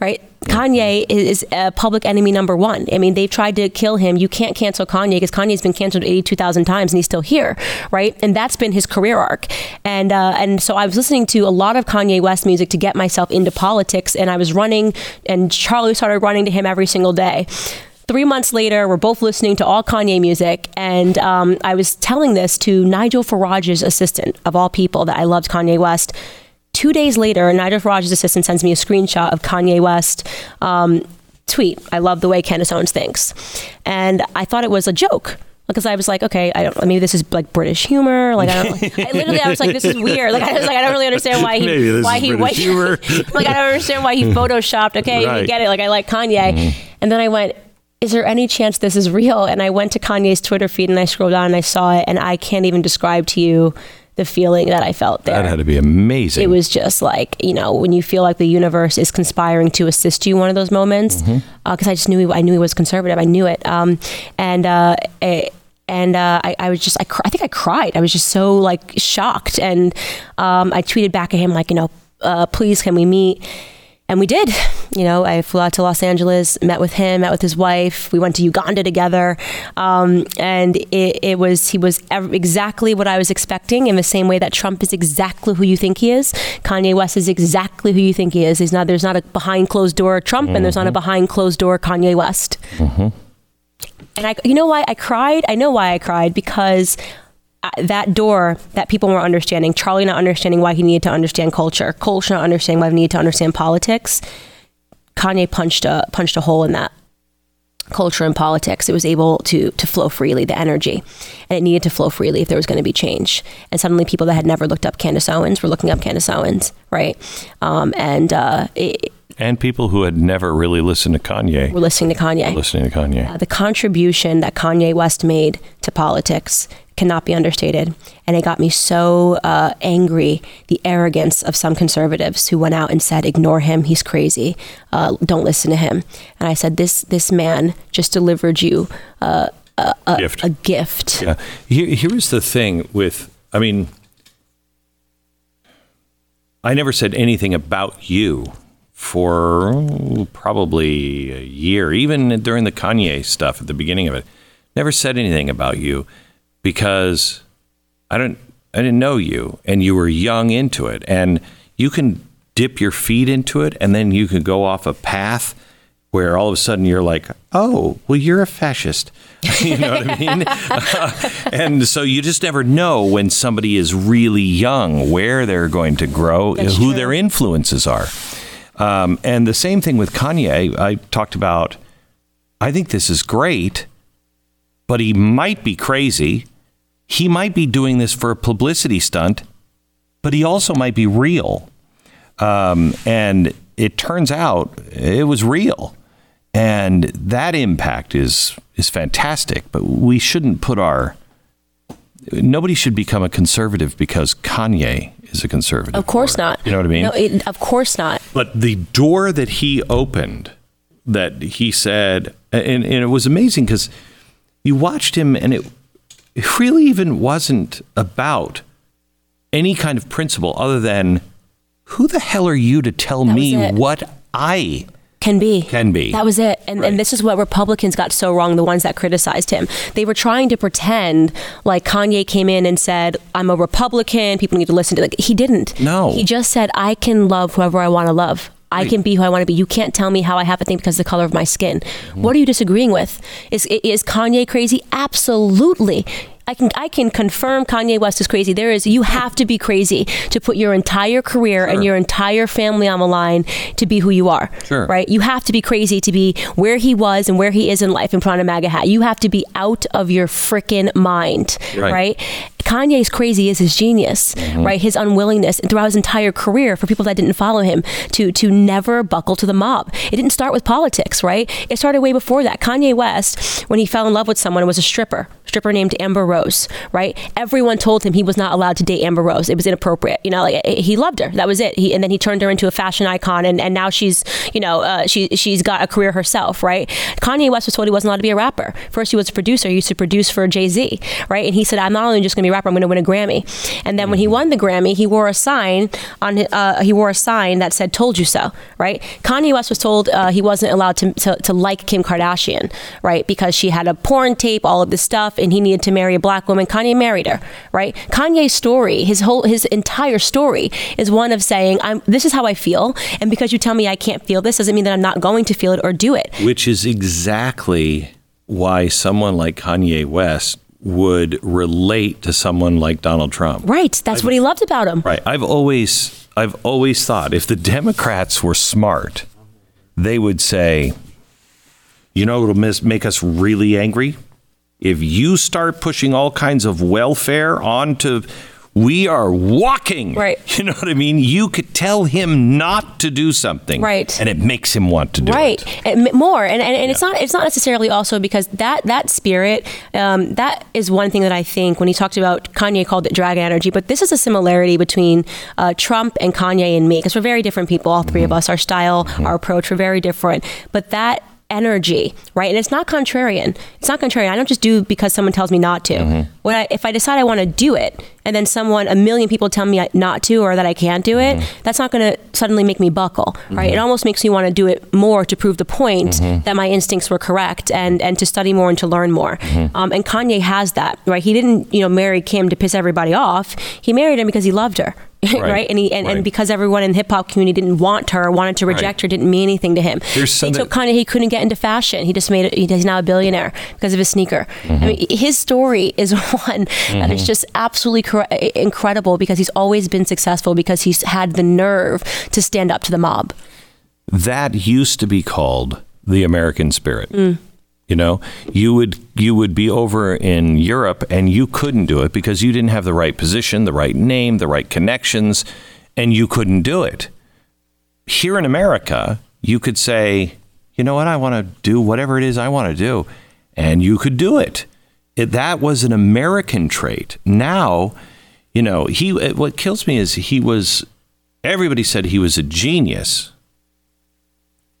right? Kanye is a public enemy number one. I mean, they've tried to kill him. You can't cancel Kanye because Kanye's been canceled 82,000 times and he's still here, right? And that's been his career arc. And uh, and so I was listening to a lot of Kanye West music to get myself into politics. And I was running, and Charlie started running to him every single day. Three months later, we're both listening to all Kanye music, and um, I was telling this to Nigel Farage's assistant, of all people, that I loved Kanye West Two days later, Nigel Farage's assistant sends me a screenshot of Kanye West um, tweet. I love the way Candace Owens thinks, and I thought it was a joke because I was like, okay, I don't. Maybe this is like British humor. Like I don't. I literally, I was like, this is weird. Like I was like, I don't really understand why he, why he, why, humor. like I don't understand why he photoshopped. Okay, right. you get it. Like I like Kanye, mm-hmm. and then I went. Is there any chance this is real? And I went to Kanye's Twitter feed and I scrolled down and I saw it, and I can't even describe to you the feeling that I felt there. That had to be amazing. It was just like, you know, when you feel like the universe is conspiring to assist you one of those moments. Because mm-hmm. uh, I just knew he, I knew he was conservative. I knew it. Um, and uh, it, and uh, I, I, was just I, cr- I think I cried. I was just so like shocked, and um, I tweeted back at him like, you know, uh, please can we meet? And we did. You know, I flew out to Los Angeles, met with him, met with his wife. We went to Uganda together, um, and it, it, was he was exactly what I was expecting. In the same way that Trump is exactly who you think he is, Kanye West is exactly who you think he is. He's not. There's not a behind closed door Trump, mm-hmm. and there's not a mm-hmm. behind closed door Kanye West. Mm-hmm. And I, you know why I cried? I know why I cried because that door that people weren't understanding, Charlie not understanding why he needed to understand culture, culture not understanding why he needed to understand politics, Kanye punched a punched a hole in that culture and politics. It was able to to flow freely, the energy, and it needed to flow freely if there was going to be change. And suddenly, people that had never looked up Candace Owens were looking up Candace Owens, right? Um, and uh, it, and people who had never really listened to Kanye were listening to Kanye. Listening to Kanye. Uh, the contribution that Kanye West made to politics cannot be understated. And it got me so uh, angry the arrogance of some conservatives who went out and said, "Ignore him. He's crazy. Uh, don't listen to him." And I said, "This this man just delivered you uh, a, a, gift. a gift." Yeah. Here, here is the thing with. I mean, I never said anything about you for probably a year, even during the Kanye stuff at the beginning of it. Never said anything about you because I don't I didn't know you, and you were young into it, and you can dip your feet into it, and then you can go off a path where all of a sudden you're like, oh, well, you're a fascist. you know what I mean? and so you just never know when somebody is really young where they're going to grow, That's who true. their influences are. Um, and the same thing with Kanye. I talked about, I think this is great, but he might be crazy. He might be doing this for a publicity stunt, but he also might be real. Um, and it turns out it was real. And that impact is is fantastic, but we shouldn't put our nobody should become a conservative because Kanye is a conservative. Of course not. You know what I mean? No, it, of course not. But the door that he opened, that he said, and, and it was amazing because you watched him, and it, it really even wasn't about any kind of principle other than who the hell are you to tell That me what I Can be. Can be. That was it. And, Right. and this is what Republicans got so wrong, the ones that criticized him. They were trying to pretend like Kanye came in and said, I'm a Republican, people need to listen to like he didn't. No. He just said, I can love whoever I want to love. I can be who I want to be. You can't tell me how I have to think because of the color of my skin. Mm-hmm. What are you disagreeing with? Is is Kanye crazy? Absolutely. I can I can confirm Kanye West is crazy. There is you have to be crazy to put your entire career and your entire family on the line to be who you are. Sure. Right? You have to be crazy to be where he was and where he is in life in front of MAGA hat. You have to be out of your freaking mind. Right. right? Kanye's crazy is his genius, mm-hmm. right? His unwillingness throughout his entire career for people that didn't follow him to to never buckle to the mob. It didn't start with politics, right? It started way before that. Kanye West, when he fell in love with someone, was a stripper, stripper named Amber Rose, right? Everyone told him he was not allowed to date Amber Rose. It was inappropriate. You know, like eh, he loved her. That was it. He, and then he turned her into a fashion icon, and, and now she's, you know, uh, she she's got a career herself, right? Kanye West was told he wasn't allowed to be a rapper. First, he was a producer. He used to produce for Jay Z, right? And he said, "I'm not only just going to be a rapper. I'm going to win a Grammy." And then when he won the Grammy, he wore a sign on uh, he wore a sign that said "Told you so," right? Kanye West was told uh, he wasn't allowed to, to to like Kim Kardashian, right? Because she had a porn tape, all of this stuff, and he needed to marry a black woman. Kanye married her, right? Kanye's story, his whole his entire story is one of saying, "I'm this is how I feel, and because you tell me I can't feel this doesn't mean that I'm not going to feel it or do it." which is exactly why someone like Kanye West would relate to someone like Donald Trump. Right. That's what he loved about him. Right. I've always I've always thought if the Democrats were smart, they would say, you know what'll mis- make us really angry? If you start pushing all kinds of welfare onto we are walking. Right. You know what I mean? You could tell him not to do something. Right. And it makes him want to do right it. m- more and, and, and it's not it's not necessarily also because that that spirit um, that is one thing that i think when he talked about kanye called it dragon energy but this is a similarity between uh, trump and kanye and me because we're very different people all 3 of us our style our approach we're very different but that energy right? And it's not contrarian. It's not contrarian. I don't just do because someone tells me not to. Mm-hmm. When I, if i decide i want to do it and then someone a million people tell me not to or that i can't do it mm-hmm. that's not going to suddenly make me buckle right? Mm-hmm. It almost makes me want to do it more to prove the point that my instincts were correct and and to study more and to learn more. Um, and kanye has that right? He didn't you know marry kim to piss everybody off. He married her because he loved her right, Right. and he and, Right. and because everyone in the hip hop community didn't want her wanted to reject Right. her didn't mean anything to him There's he took Kanye he couldn't get into fashion he just made it he's now a billionaire because of his sneaker I mean his story is one that is just absolutely cor- incredible because he's always been successful because he's had the nerve to stand up to the mob that used to be called the American spirit. Mm. You know, you would you would be over in Europe and you couldn't do it because you didn't have the right position, the right name, the right connections, and you couldn't do it. Here in America, you could say, you know what, I want to do whatever it is I want to do, and you could do it. it. That was an American trait. Now, you know, he. What kills me is he was. Everybody said he was a genius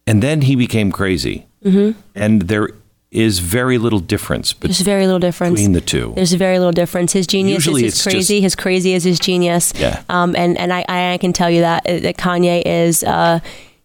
and then he became crazy. Mm-hmm. And there is very little difference But there's very little difference between the two. There's very little difference. His genius Usually is his crazy. just- his crazy is his genius. Yeah. Um, and and I, I can tell you that uh, that Kanye is uh,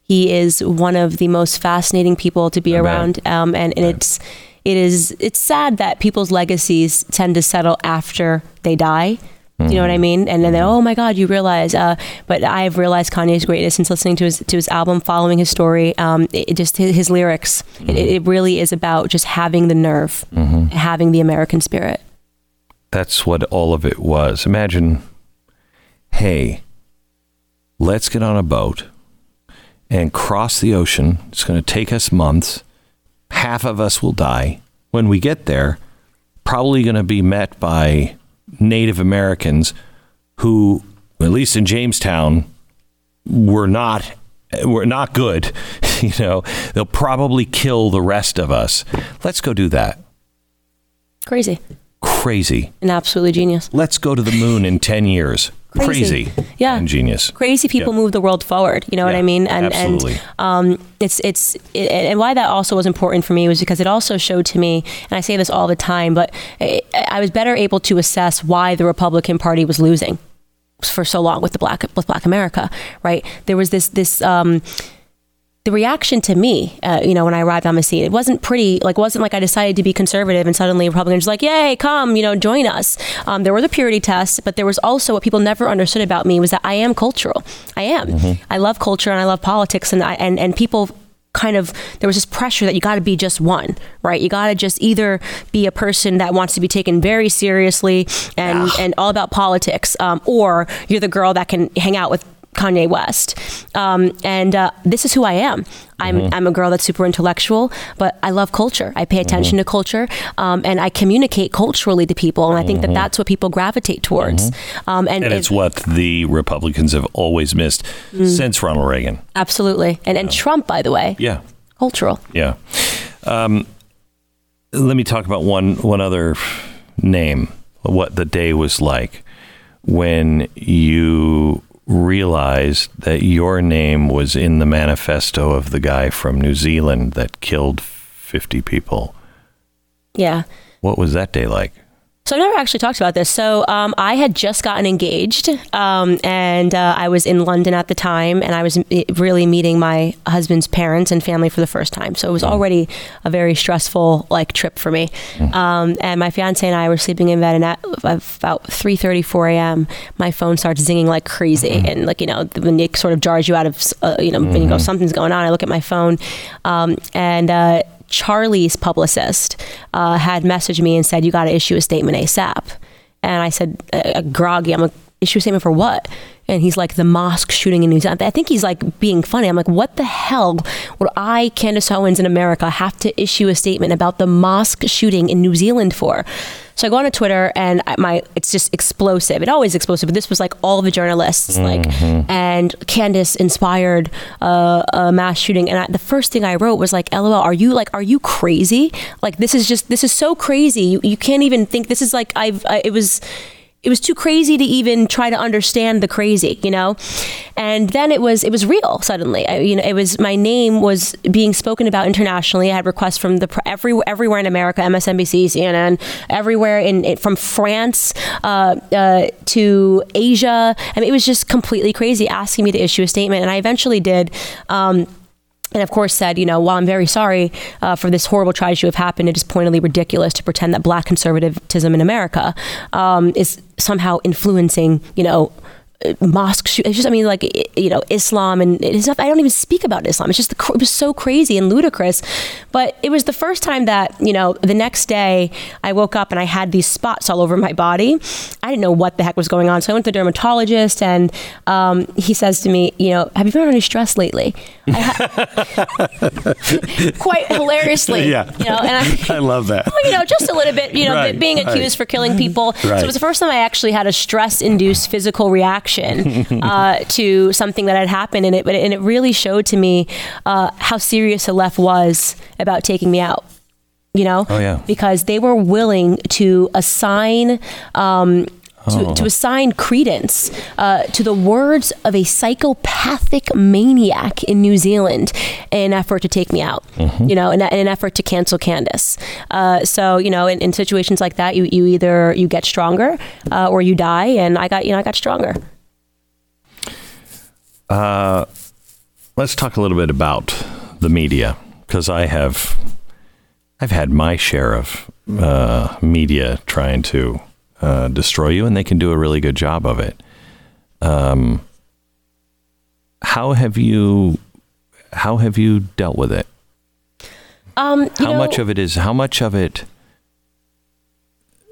he is one of the most fascinating people to be around. Um, and and it's it is it's sad that people's legacies tend to settle after they die. Do you know what I mean? And then they, oh my God, you realize. Uh, but I've realized Kanye's greatness since listening to his to his album, following his story. Um, it, it just his, his lyrics. It, it really is about just having the nerve, having the American spirit. That's what all of it was. Imagine, hey, let's get on a boat and cross the ocean. It's going to take us months. Half of us will die. When we get there, probably going to be met by Native Americans who, at least in Jamestown, were not were not good. you know, they'll probably kill the rest of us. Let's go do that. Crazy Crazy. and absolutely genius. Let's go to the moon in 10 years. Crazy. Crazy. Yeah. And genius. Crazy people Yeah. move the world forward. You know what I mean? And absolutely. and um, it's it's it, and why that also was important for me was because it also showed to me, and I say this all the time, but I, I was better able to assess why the Republican Party was losing for so long with the black with Black America. Right? There was this this. Um, the reaction to me, uh, you know, when I arrived on the scene, it wasn't pretty. Like, wasn't like I decided to be conservative and suddenly Republicans were like, "Yay, come, you know, join us." Um, there were the purity tests, but there was also what people never understood about me was that I am cultural. I am. I love culture and I love politics, and I, and and people kind of there was this pressure that you got to be just one right you got to just either be a person that wants to be taken very seriously and and all about politics um, or you're the girl that can hang out with Kanye West. Um, and uh, this is who I am. I'm, I'm a girl that's super intellectual, but I love culture. I pay attention to culture um, and I communicate culturally to people. And I think that that's what people gravitate towards. Um, and And it- it's what the Republicans have always missed Mm. since Ronald Reagan. absolutely. And, and Trump, by the way, Yeah. cultural. Yeah. Um, let me talk about one one other name. What the day was like when you realized that your name was in the manifesto of the guy from New Zealand that killed fifty people. Yeah. What was that day like? So I've never actually talked about this. So um, I had just gotten engaged, um, and uh, I was in London at the time, and I was m- really meeting my husband's parents and family for the first time. So it was already a very stressful like trip for me. Um, and my fiance and I were sleeping in bed, and at about three thirty, four a.m., my phone starts zinging like crazy, and like you know when it sort of jars you out of uh, you know when you go something's going on. I look at my phone, um, and. Uh, Charlie's publicist uh, had messaged me and said, "You got to issue a statement ASAP." And I said, uh, "Groggy, I'm like, issue a statement for what?" And he's like, "The mosque shooting in New Zealand." I think he's like being funny. I'm like, "What the hell would I, Candace Owens in America, have to issue a statement about the mosque shooting in New Zealand for?" So I go on to Twitter and I- my it's just explosive. It always explosive, but this was like all the journalists like and Candace inspired uh, a mass shooting. And I, the first thing I wrote was like, "LOL, are you like are you crazy? Like this is just this is so crazy. You you can't even think this is like I've I, it was." It was too crazy to even try to understand the crazy, you know, and then it was it was real. Suddenly, I, you know, it was my name was being spoken about internationally. I had requests from the every everywhere in America, MSNBC, CNN, everywhere in, from France uh, uh, to Asia. I mean, it was just completely crazy asking me to issue a statement, and I eventually did. Um, and of course said, you know, while I'm very sorry uh, for this horrible tragedy to have happened, it is pointedly ridiculous to pretend that black conservatism in America um, is somehow influencing, you know, mosque shoot. It's just, I mean, like, you know, Islam and stuff. I don't even speak about Islam. It's just, the, it was so crazy and ludicrous. But it was the first time that, you know, the next day I woke up and I had these spots all over my body. I didn't know what the heck was going on. So I went to the dermatologist and um, he says to me, you know, have you been under any stress lately? Ha- quite hilariously. Yeah. You know, and I, I love that. you know, just a little bit, you know, Right, being accused right. for killing people. So it was the first time I actually had a stress-induced physical reaction uh, to something that had happened, in it but and it really showed to me uh, how serious the left was about taking me out. You know, Oh, yeah. because they were willing to assign. Um, to, Oh. to assign credence uh, to the words of a psychopathic maniac in New Zealand in an effort to take me out, Mm-hmm. you know, in, in an effort to cancel Candace. Uh, so, you know, in, in situations like that, you, you either you get stronger uh, or you die, and I got, you know, I got stronger. Let's talk a little bit about the media because I have I've had my share of uh, media trying to uh, destroy you, and they can do a really good job of it. Um, how have you how have you dealt with it? Um, you How know, much of it is how much of it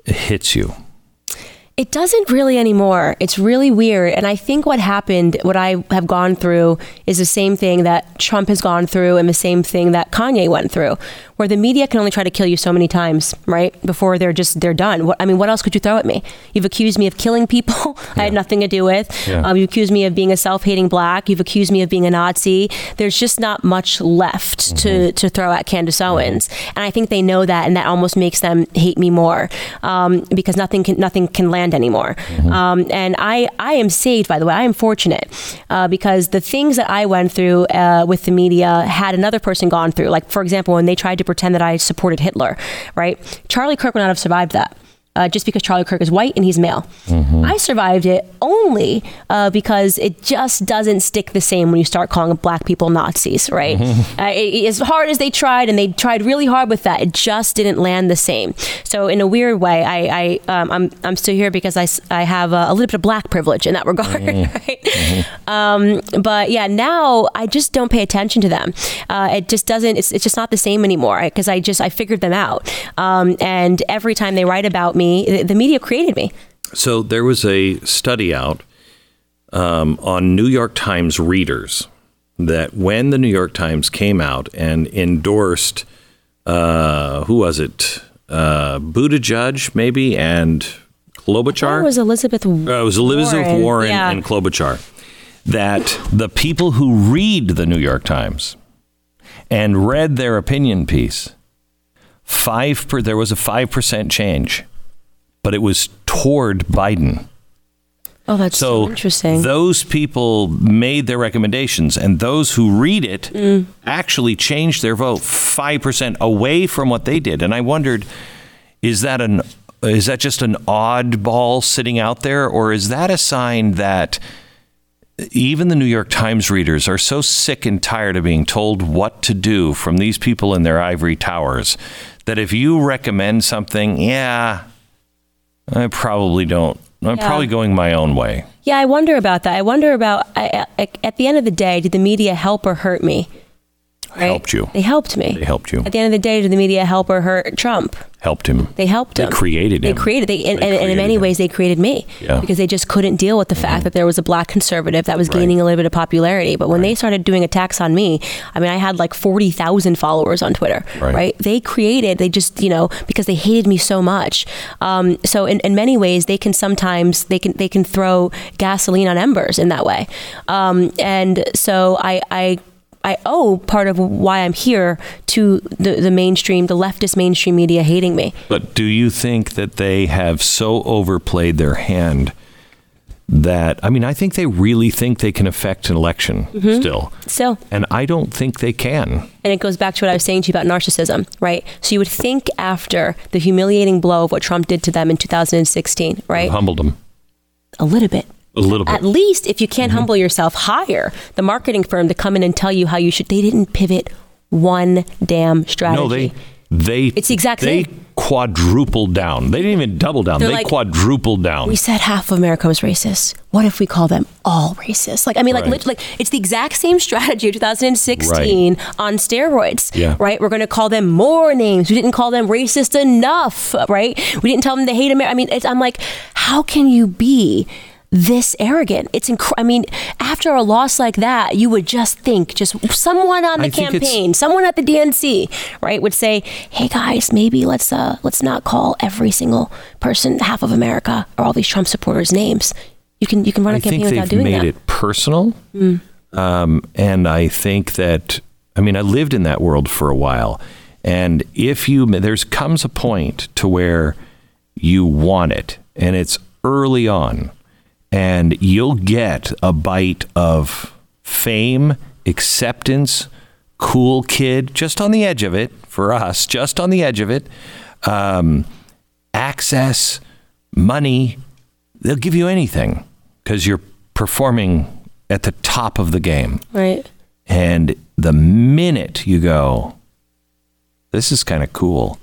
hits you? It doesn't really anymore. It's really weird. And I think what happened, what I have gone through, is the same thing that Trump has gone through and the same thing that Kanye went through, where the media can only try to kill you so many times, right? Before they're just, they're done. What, I mean, what else could you throw at me? You've accused me of killing people I had nothing to do with. Yeah. Um, you accused me of being a self hating black. You've accused me of being a Nazi. There's just not much left to, to throw at Candace Owens. And I think they know that, and that almost makes them hate me more um, because nothing can, nothing can land anymore. Um, and I, I am saved, by the way. I am fortunate uh, because the things that I went through uh, with the media had another person gone through. Like, for example, when they tried to pretend that I supported Hitler, right? Charlie Kirk would not have survived that. Uh, just because Charlie Kirk is white and he's male. I survived it only uh, because it just doesn't stick the same when you start calling black people Nazis, right? Uh, it- as hard as they tried, and they tried really hard with that, it just didn't land the same. So, in a weird way, I, I um, I'm I'm still here because I, I have a, a little bit of black privilege in that regard, right? Um, but yeah, now I just don't pay attention to them. Uh, it just doesn't. It's, it's just not the same anymore because I just I figured them out. Um, and every time they write about me, the, the media created me. So there was a study out um, on New York Times readers that when the New York Times came out and endorsed, uh, who was it? Uh, Buttigieg, maybe, and Klobuchar. That was Elizabeth. Uh, it was Elizabeth Warren, Warren, yeah. and Klobuchar. That the people who read the New York Times and read their opinion piece, five per, there was a five percent change, but it was toward Biden. Oh, that's so, So interesting. those people made their recommendations, and those who read it Mm. actually changed their vote five percent away from what they did. And I wondered, is that an is that just an oddball sitting out there, or is that a sign that even the New York Times readers are so sick and tired of being told what to do from these people in their ivory towers that if you recommend something, yeah, I probably don't. I'm Yeah. probably going my own way. yeah, I wonder about that. I wonder about. I, I, at the end of the day, did the media help or hurt me? Right? Helped you. They helped me. They helped you. At the end of the day, did the media help or hurt Trump? Helped him. They helped They him. They created. They, and, They and, and in many him. ways, they created me Yeah. Mm-hmm. because they just couldn't deal with the fact that there was a black conservative that was Right. gaining a little bit of popularity. But when they started doing attacks on me, I mean, I had like forty thousand followers on Twitter. Right. They created. They just you know because they hated me so much. Um, so in, in many ways, they can sometimes they can they can throw gasoline on embers in that way. Um, and so I I. I owe part of why I'm here to the, the mainstream, the leftist mainstream media hating me. But do you think that they have so overplayed their hand that I mean, I think they really think they can affect an election Mm-hmm. still, So, and I don't think they can. and it goes back to what I was saying to you about narcissism, right? So you would think after the humiliating blow of what Trump did to them in 2016, right? Humbled them A little bit. A little bit. At least if you Mm-hmm. can't humble yourself, hire the marketing firm to come in and tell you how you should. They didn't pivot one damn strategy. No, they they It's the exact they same. quadrupled down. They didn't even double down. They're they like, quadrupled down. we said half of America was racist. What if we call them all racist? Like, I mean, like, Right. like it's the exact same strategy of 2016 on steroids. Yeah. Right. We're going to call them more names. We didn't call them racist enough. Right. We didn't tell them they hate America. I mean, it's, I'm like, how can you be? This arrogant. It's inc- I mean, after a loss like that, you would just think, just someone on the I campaign, someone at the DNC, right, would say, "Hey guys, maybe let's uh let's not call every single person half of America or all these Trump supporters names. You can you can run a I campaign without doing they've doing made it personal. Um, and I think that, I mean, I lived in that world for a while. And if you, there's comes a point to where you want it and it's early on and you'll get a bite of fame, acceptance, cool kid, just on the edge of it for us, just on the edge of it, um, access, money, they'll give you anything because you're performing at the top of the game. Right. And the minute you go, this is kind of cool,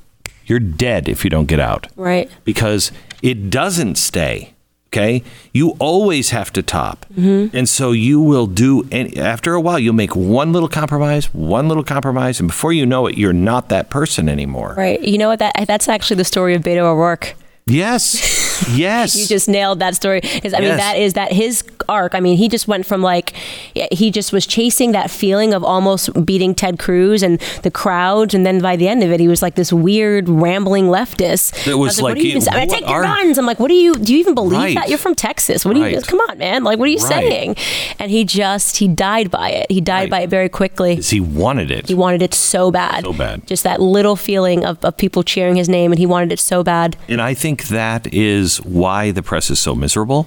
you're dead if you don't get out. Right. Because It doesn't stay. Okay. You always have to top. Mm-hmm. And so you will do, and after a while, you'll make one little compromise, one little compromise. And before you know it, you're not that person anymore. Right. You know what? That that's actually the story of Beto O'Rourke. Yes. Yes. You just nailed that story because I mean Yes. that is that his arc. I mean he just went from like he just was chasing that feeling of almost beating Ted Cruz and the crowd, and then by the end of it, he was like this weird rambling leftist. It I was what like, even it-? I mean, what take your are- guns. I'm like, what do you do? You even believe Right. that? You're from Texas. What do you? Come on, man. Like, what are you Right. saying? And he just he died by it. He died by it very quickly. he wanted it. He wanted it so bad. So bad. Just that little feeling of, of people cheering his name, and he wanted it so bad. And I think that is why the press is so miserable.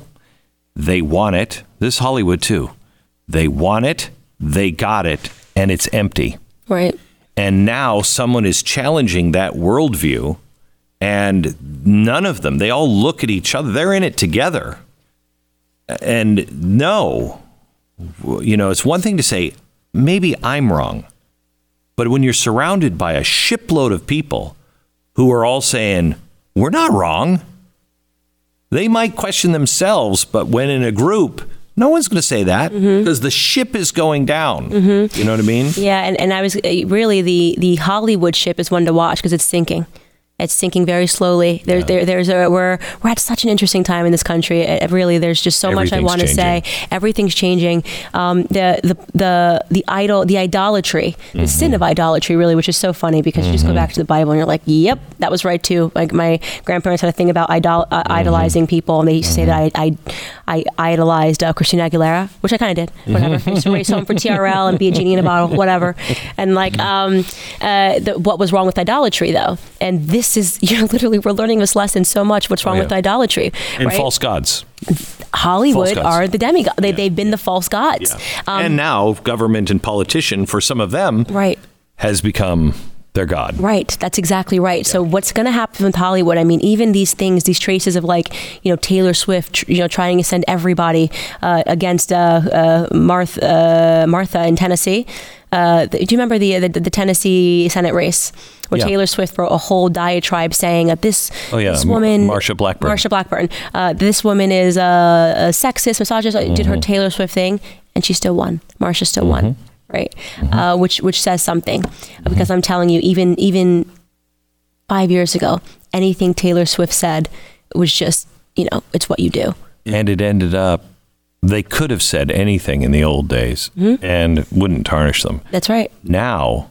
They want it. This Hollywood too. They want it. They got it, and it's empty. Right. And now someone is challenging that worldview, and none of them. They all look at each other. They're in it together. And no, you know, it's one thing to say maybe I'm wrong, but when you're surrounded by a shipload of people who are all saying we're not wrong. They might question themselves, but when in a group, no one's going to say that because the ship is going down. You know what I mean? Yeah, and, and I was uh, really the the Hollywood ship is one to watch because it's sinking. It's sinking very slowly. There, there, there's a we're we're at such an interesting time in this country. It, really, there's just so much I want to say. Everything's changing. Um, the the the the idol, the idolatry, the sin of idolatry, really, which is so funny because you just go back to the Bible and you're like, yep, that was right too. Like my grandparents had a thing about idol, uh, idolizing people, and they used to say that I I, I idolized uh, Christina Aguilera, which I kind of did. Whatever. I used to race home for TRL and be a genie in a bottle, whatever. And like, um, uh, the, what was wrong with idolatry though? And this is you're literally we're learning this lesson so much. What's wrong yeah. with idolatry? And right? false gods. Hollywood are the demigod. They, They've been the false gods. Um, and now government and politician, for some of them, right. has become their god. Right, that's exactly right. So what's going to happen with Hollywood? I mean, even these things, these traces of like, you know, Taylor Swift, tr- you know, trying to send everybody uh, against uh, uh, Martha, uh, Martha in Tennessee. Uh, do you remember the, the the Tennessee Senate race where Yeah. Taylor Swift wrote a whole diatribe saying that this Oh, yeah, this woman Marsha Blackburn. Marsha Blackburn uh, this woman is a, a sexist misogynist uh, did Mm-hmm. her Taylor Swift thing and she still won Marsha still won right Mm-hmm. uh, which which says something because I'm telling you even even five years ago anything Taylor Swift said was just you know it's what you do And it ended up, they could have said anything in the old days Mm-hmm. and wouldn't tarnish them. that's right Now,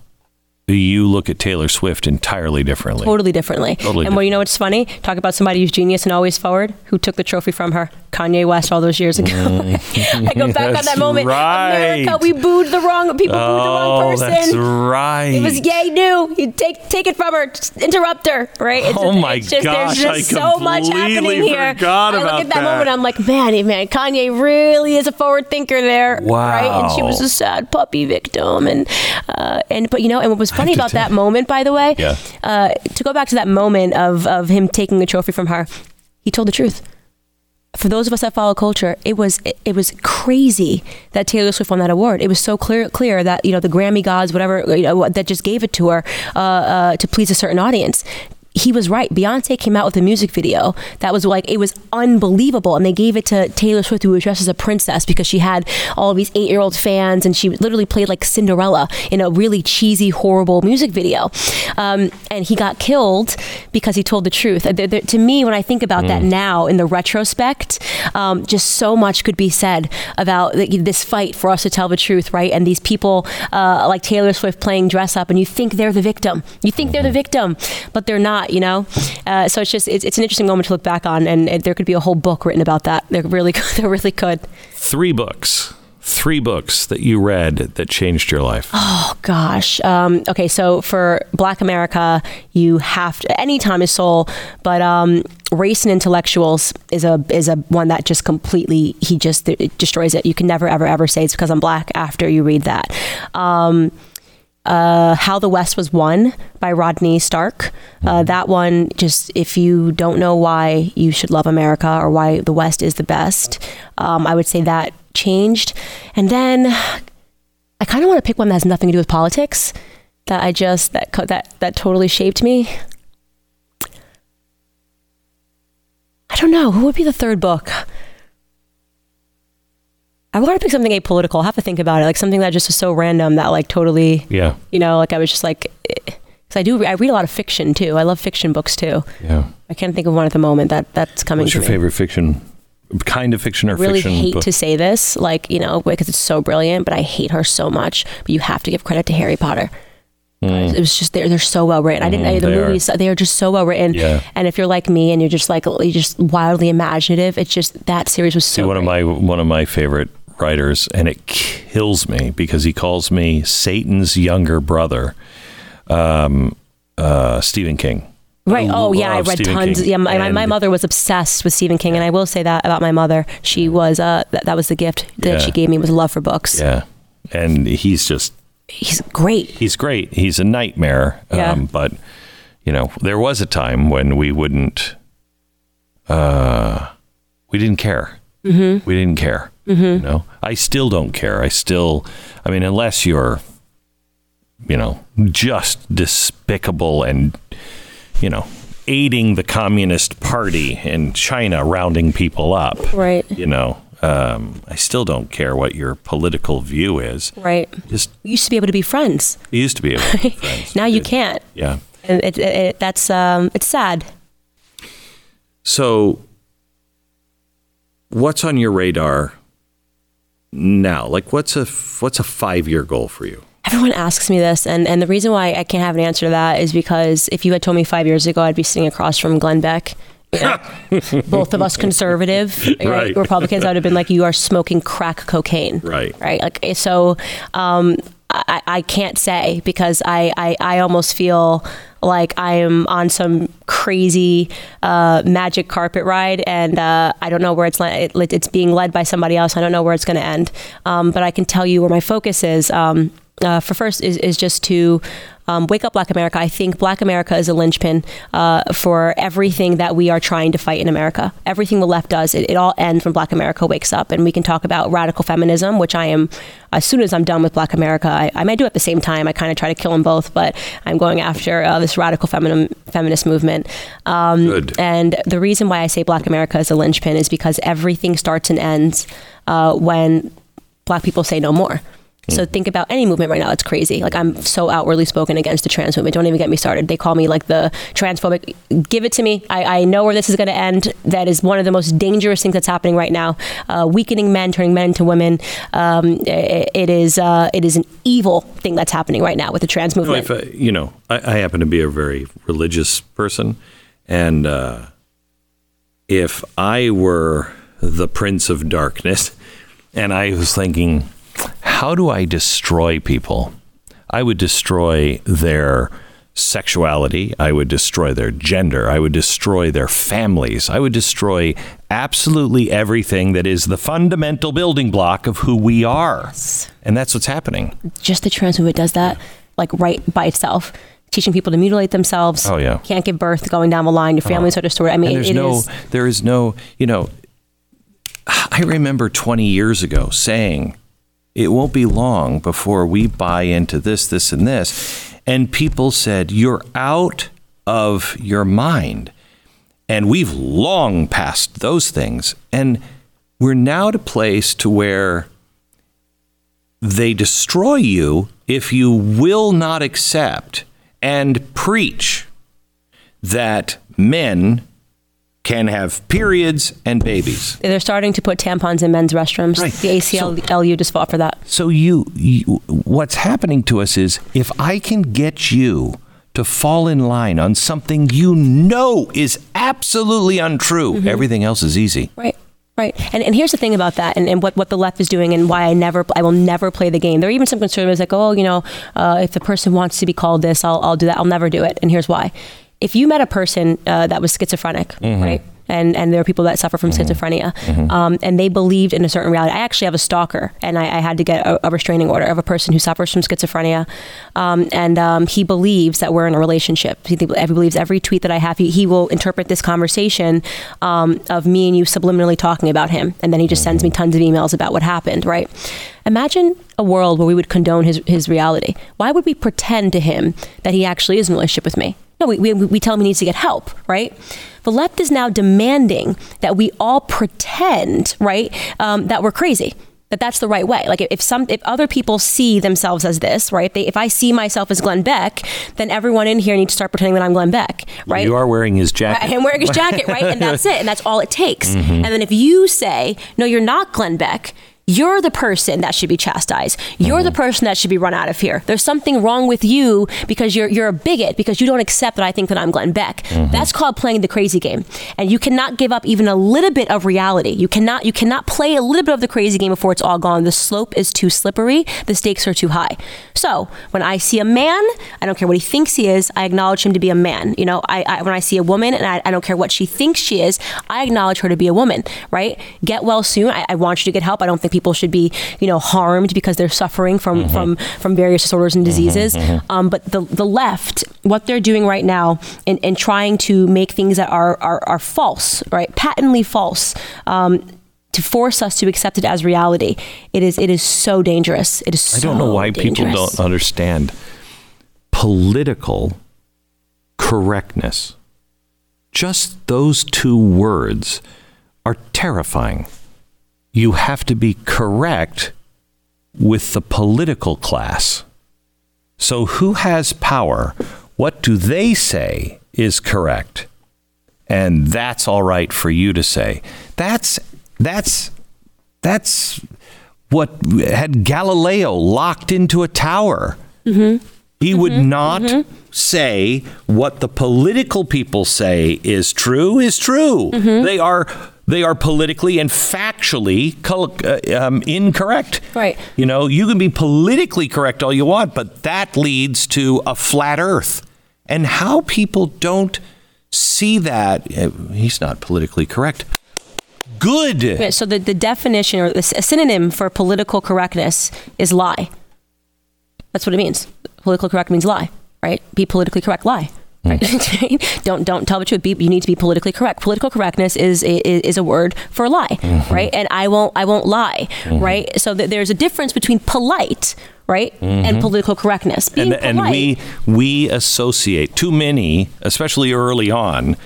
you look at Taylor Swift entirely differently. totally differently Totally and well you know what's funny talk about somebody who's genius and always forward who took the trophy from her Kanye West all those years ago I go back on Mm. That moment right. America we booed the wrong people booed the wrong Oh, person that's right. It was yay new. You take take it from her, just interrupt her, right? It's Oh just, my it's just, gosh, There's just I so much happening here. forgot I look about at that, that. moment, I'm like, man, man, Kanye really is a forward thinker there, right? And she was a sad puppy victim, and uh, and but you know, and what was funny about that moment, by the way, Yeah. uh, to go back to that moment of of him taking a trophy from her, he told the truth for those of us that follow culture, it was it, it was crazy that Taylor Swift won that award. It was so clear clear that you know the Grammy gods, whatever, you know, that just gave it to her uh, uh, to please a certain audience. He was right. Beyonce came out with a music video that was like it was unbelievable, and they gave it to Taylor Swift, who was dressed as a princess because she had all of these eight-year-old fans, and she literally played like Cinderella in a really cheesy, horrible music video. Um, and he got killed because he told the truth. There- there- to me, when I think about that now in the retrospect, um, just so much could be said about this fight for us to tell the truth, right? And these people uh, like Taylor Swift playing dress up, and you think they're the victim. You think they're the victim, but they're not. You know. Uh, so it's just it's, it's an interesting moment to look back on, and, and there could be a whole book written about that. There really there really could. Three books. Three books that you read that changed your life. Oh gosh. Um, okay, so for Black America, you have to. Any time is Sowell, but um, race and intellectuals is a is a one that just completely he just it destroys it. You can never ever ever say it's because I'm black after you read that. Um, uh, How the West Was Won by Rodney Stark. Uh, that one, just if you don't know why you should love America or why the West is the best, um, I would say that changed. And then I kind of want to pick one that has nothing to do with politics. That I just that that that totally shaped me. I don't know. Who would be the third book? I want to pick something apolitical. I'll have to think about it. Like something that just was so random that like totally, Yeah. you know, like I was just like, because I do, I read a lot of fiction too. I love fiction books too. Yeah. I can't think of one at the moment that that's coming What's to your me. favorite fiction? Kind of fiction or I really fiction? hate book? to say this, like you know, because it's so brilliant, but I hate her so much. But you have to give credit to Harry Potter. It was just they're they're so well written. I didn't Mm, the they are. movies they are just so well written. Yeah. And if you're like me and you're just like you're just wildly imaginative, it's just that series was so. See, one of my one of my favorite writers, and it kills me because he calls me Satan's younger brother, um, uh, Stephen King. Right. Oh, yeah. I read Stephen tons. King. Yeah. My, my- my mother was obsessed with Stephen King, and I will say that about my mother. She was. Uh, that, that was the gift that Yeah. she gave me was love for books. Yeah, and he's just He's great. he's great. He's a nightmare. Yeah. Um, but you know, there was a time when we wouldn't. Uh, we didn't care. Mm-hmm. We didn't care. Mm-hmm. You know, I still don't care. I still. I mean, unless you're, you know, just despicable and, you know, aiding the Communist Party in China, rounding people up. Right. You know, um, I still don't care what your political view is. Right. Just We used to be able to be friends. you used to be able to be friends. Now you It- can't. Yeah. And it, it, it, that's um, it's sad. So, what's on your radar now? Like, what's a what's a five year goal for you? Everyone asks me this, and, and the reason why I can't have an answer to that is because if you had told me five years ago I'd be sitting across from Glenn Beck, you know, both of us conservative right, Right. Republicans, I would have been like, you are smoking crack cocaine. Right. Right. Like, so um, I, I can't say because I, I, I almost feel like I am on some crazy uh, magic carpet ride, and uh, I don't know where it's le- it, it's being led by somebody else. I don't know where it's going to end, um, but I can tell you where my focus is. Um, uh, for first is, is just to um, wake up Black America. I think Black America is a linchpin uh, for everything that we are trying to fight in America. Everything the left does, it, it all ends when Black America wakes up. And we can talk about radical feminism, which I am, as soon as I'm done with Black America, I, I might do at the same time. I kind of try to kill them both, but I'm going after uh, this radical feminine, feminist movement. Um, Good. and the reason why I say Black America is a linchpin is because everything starts and ends uh, when Black people say no more. So think about any movement right now. It's crazy. Like I'm so outwardly spoken against the trans movement. Don't even get me started. They call me like the transphobic. Give it to me. I, I know where this is going to end. That is one of the most dangerous things that's happening right now. Uh, weakening men, turning men into women. Um, it, it is uh, it is an evil thing that's happening right now with the trans movement. if, uh, you know, I, I happen to be a very religious person, and uh, if I were the prince of darkness, and I was thinking, how do I destroy people? I would destroy their sexuality. I would destroy their gender. I would destroy their families. I would destroy absolutely everything that is the fundamental building block of who we are. And that's what's happening. Just the trans movement does that, like right by itself. Teaching people to mutilate themselves. Oh, yeah. Can't give birth. Going down the line. Your family's uh-huh. are destroyed. I mean, and there's no is- there is no you know i remember 20 years ago saying it won't be long before we buy into this this and this. And people said you're out of your mind. And we've long passed those things. And we're now at a place to where they destroy you if you will not accept and preach that men can have periods and babies. They're starting to put tampons in men's restrooms. Right. The ACLU just fought for that. So you, you what's happening to us is if I can get you to fall in line on something you know is absolutely untrue, everything else is easy. Right. Right. And, and here's the thing about that and, and what, what the left is doing and why I never, I will never play the game. There are even some conservatives that go, oh, you know, uh, if the person wants to be called this, I'll, I'll do that. I'll never do it. And here's why. If you met a person uh, that was schizophrenic, right? And, and there are people that suffer from schizophrenia, um, and they believed in a certain reality. I actually have a stalker, and I, I had to get a, a restraining order of a person who suffers from schizophrenia, um, and um, he believes that we're in a relationship. He, he believes every tweet that I have. He, he will interpret this conversation um, of me and you subliminally talking about him, and then he just sends me tons of emails about what happened. Right? Imagine a world where we would condone his his reality. Why would we pretend to him that he actually is in a relationship with me? No, we, we, we tell him he needs to get help, right? The left is now demanding that we all pretend, right, um, that we're crazy that that's the right way. Like if some if other people see themselves as this, right? If, they, if I see myself as Glenn Beck, then everyone in here needs to start pretending that I'm Glenn Beck, right? You are wearing his jacket. I'm wearing his jacket, right? And that's it. And that's all it takes. Mm-hmm. And then if you say, no, you're not Glenn Beck, you're the person that should be chastised. You're mm-hmm. the person that should be run out of here. There's something wrong with you because you're you're a bigot because you don't accept that I think that I'm Glenn Beck. Mm-hmm. That's called playing the crazy game. And you cannot give up even a little bit of reality. You cannot you cannot play a little bit of the crazy game before it's all gone. The slope is too slippery. The stakes are too high. So when I see a man, I don't care what he thinks he is. I acknowledge him to be a man. You know, I, I when I see a woman and I, I, don't care what she thinks she is, I acknowledge her to be a woman. Right? Get well soon. I, I want you to get help. I don't think people should be, you know, harmed because they're suffering from mm-hmm. from from various disorders and mm-hmm, diseases. Mm-hmm. Um, but the the left, what they're doing right now, and in trying to make things that are are, are false, right, patently false. Um, to force us to accept it as reality, it is it is so dangerous. It is. So I don't know why dangerous. people don't understand political correctness. Just those two words are terrifying you have to be correct with the political class. So, who has power? What do they say is correct? And that's all right for you to say. That's that's that's what had Galileo locked into a tower. Mm-hmm. He mm-hmm. would not mm-hmm. say what the political people say is true is true. Mm-hmm. They are they are politically and factually uh, um, incorrect. Right. You know, you can be politically correct all you want, but that leads to a flat earth. And how people don't see that, uh, he's not politically correct. Good. so the, the definition or the, a synonym for political correctness is lie. That's what it means. Political correct means lie, right? Be politically correct, lie. Right? don't don't tell the truth. Be, you need to be politically correct. Political correctness is is, is a word for a lie, mm-hmm. right? And I won't I won't lie, mm-hmm. right? So th- there's a difference between polite, right, mm-hmm. and political correctness. Being and, and we we associate too many, especially early on,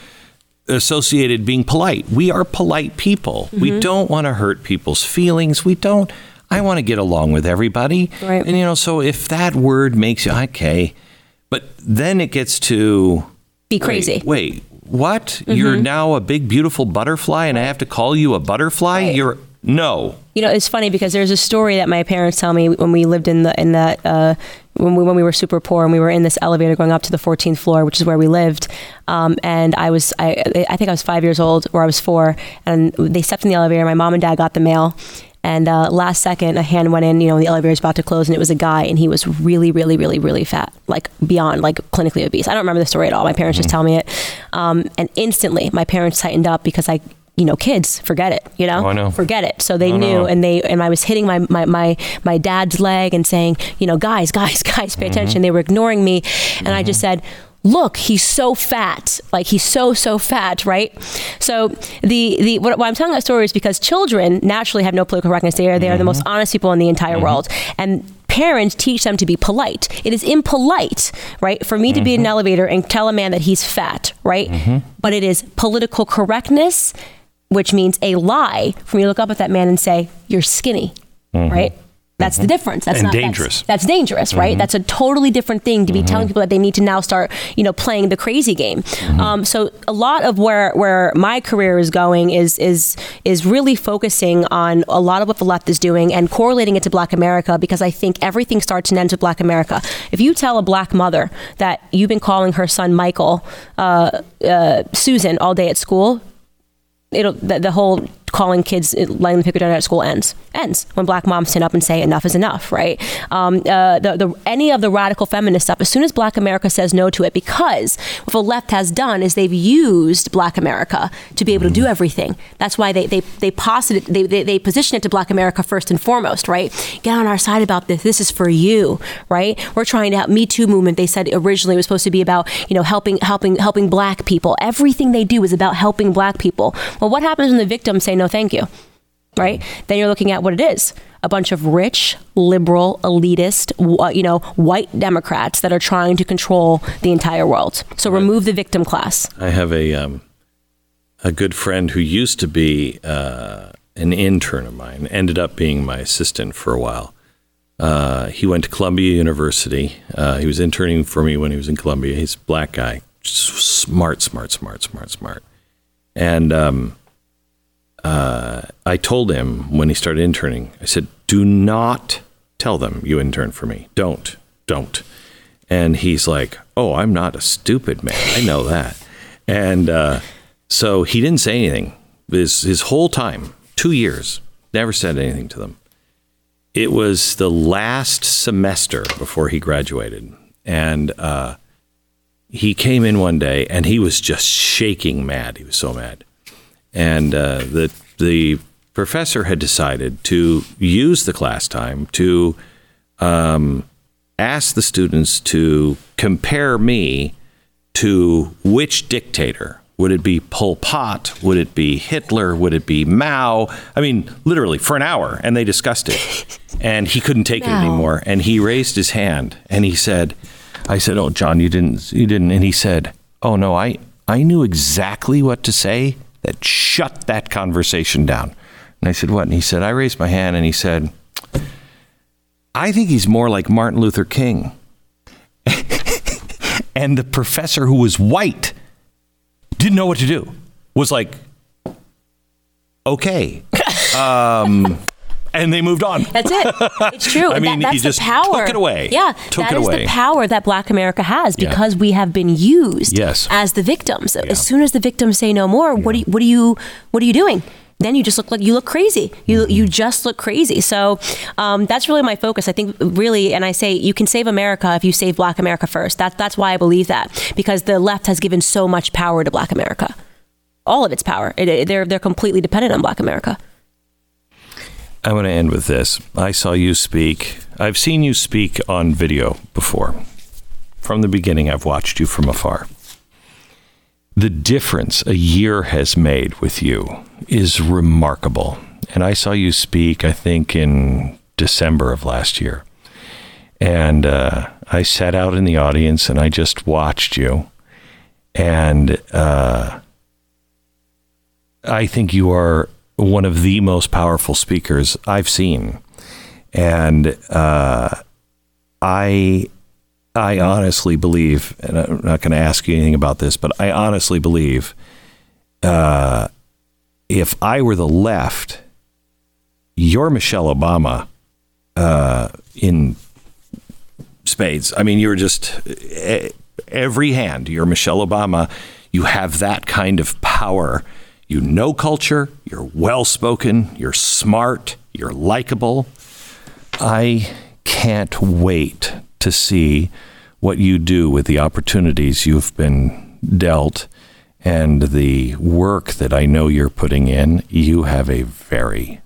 associated being polite. We are polite people. We mm-hmm. don't want to hurt people's feelings. We don't. I want to get along with everybody. Right. And you know, so if that word makes you okay but then it gets to be crazy. Wait, wait what? Mm-hmm. You're now a big, beautiful butterfly, and I have to call you a butterfly? Right. You're no. You know, it's funny because there's a story that my parents tell me when we lived in the in that uh, when we when we were super poor and we were in this elevator going up to the 14th floor, which is where we lived. Um, and I was I I think I was five years old or I was four, and they stepped in the elevator. My mom and dad got the mail, and uh, last second, a hand went in. You know, the elevator was about to close, and it was a guy, and he was really, really, really, really fat, like beyond, like clinically obese. I don't remember the story at all. My parents mm-hmm. just tell me it, um, and instantly, my parents tightened up because I you know, kids, forget it, you know, oh, know. forget it. So they oh, knew, no. and they, and I was hitting my, my, my, my dad's leg and saying, you know, guys, guys, guys, pay mm-hmm. attention. They were ignoring me. And mm-hmm. I just mm-hmm. said, look he's so fat like he's so so fat right so the the what, why i'm telling that story is because children naturally have no political correctness they are they are mm-hmm. the most honest people in the entire mm-hmm. world and parents teach them to be polite it is impolite right for me mm-hmm. to be in an mm-hmm. elevator and tell a man that he's fat right mm-hmm. but it is political correctness which means a lie for me to look up at that man and say you're skinny mm-hmm. right that's mm-hmm. the difference. That's and not dangerous. That's, that's dangerous, right? Mm-hmm. That's a totally different thing to be mm-hmm. telling people that they need to now start, you know, playing the crazy game. Mm-hmm. Um, so a lot of where where my career is going is is is really focusing on a lot of what the left is doing and correlating it to Black America because I think everything starts and ends with Black America. If you tell a Black mother that you've been calling her son Michael uh, uh, Susan all day at school, it'll the, the whole calling kids, letting them pick a donut at school ends. Ends when black moms stand up and say enough is enough, right? Um, uh, the, the, any of the radical feminist stuff, as soon as black America says no to it, because what the left has done is they've used black America to be able to do everything. That's why they, they, they, posit they, they, they position it to black America first and foremost, right? Get on our side about this. This is for you, right? We're trying to help Me Too movement. They said originally it was supposed to be about, you know, helping, helping, helping black people. Everything they do is about helping black people. Well, what happens when the victims say no, thank you. right? Then you're looking at what it is a bunch of rich, liberal, elitist, uh, you know, white Democrats that are trying to control the entire world. So remove the victim class. I have a um, a good friend who used to be uh, an intern of mine, ended up being my assistant for a while. Uh, he went to Columbia University. Uh, he was interning for me when he was in Columbia. He's a black guy, smart, smart, smart, smart, smart. And um, uh, I told him when he started interning, I said, do not tell them you intern for me. Don't, don't. And he's like, oh, I'm not a stupid man. I know that. And uh, so he didn't say anything his, his whole time, two years, never said anything to them. It was the last semester before he graduated. And uh, he came in one day and he was just shaking mad. He was so mad and uh, the the professor had decided to use the class time to um, ask the students to compare me to which dictator. Would it be Pol Pot? Would it be Hitler? Would it be Mao? I mean, literally for an hour, and they discussed it. And he couldn't take it anymore. And he raised his hand and he said, "I said, oh, John, you didn't, you didn't." And he said, "Oh no, I, I knew exactly what to say that shut that conversation down. And I said, What? And he said, I raised my hand and he said, I think he's more like Martin Luther King. and the professor who was white didn't know what to do, was like, okay. Um, and they moved on. That's it. It's true. I mean, that, that's just the power. took it away. Yeah, Took that it is away. the power that Black America has Yeah. because we have been used Yes. as the victims. Yeah. As soon as the victims say no more, what do you, what do you what are you doing? Then you just look like you look crazy. You Mm-hmm. you just look crazy. So um, that's really my focus. I think really, and I say you can save America if you save Black America first. That's that's why I believe that because the left has given so much power to Black America, all of its power. It, it- they're they're completely dependent on Black America. I want to end with this. I saw you speak. I've seen you speak on video before. From the beginning, I've watched you from afar. The difference a year has made with you is remarkable. And I saw you speak, I think, in December of last year. And uh, I sat out in the audience and I just watched you. And uh, I think you are one of the most powerful speakers I've seen, and uh, I I honestly believe, and I'm not going to ask you anything about this, but I honestly believe, uh, if I were the left, you're Michelle Obama uh, in spades. I mean, you're just every hand. You're Michelle Obama. You have that kind of power. You know culture. You're well spoken. You're smart. You're likable. I can't wait to see what you do with the opportunities you've been dealt and the work that I know you're putting in. You have a very,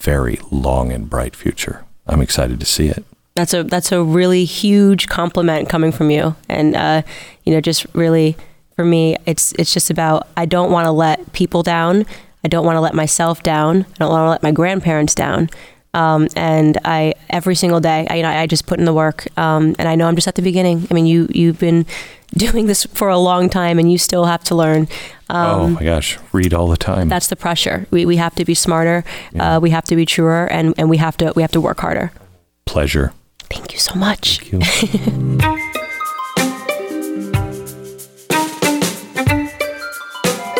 very long and bright future. I'm excited to see it. That's a that's a really huge compliment coming from you, and uh, you know, just really for me, it's it's just about I don't want to let people down. I don't want to let myself down. I don't want to let my grandparents down. Um, and I every single day, I, you know, I just put in the work, um, and I know I'm just at the beginning. I mean, you you've been doing this for a long time, and you still have to learn. Um, oh my gosh, read all the time. That's the pressure. We, we have to be smarter. Uh, we have to be truer, and, and we have to we have to work harder. pleasure. Thank you so much.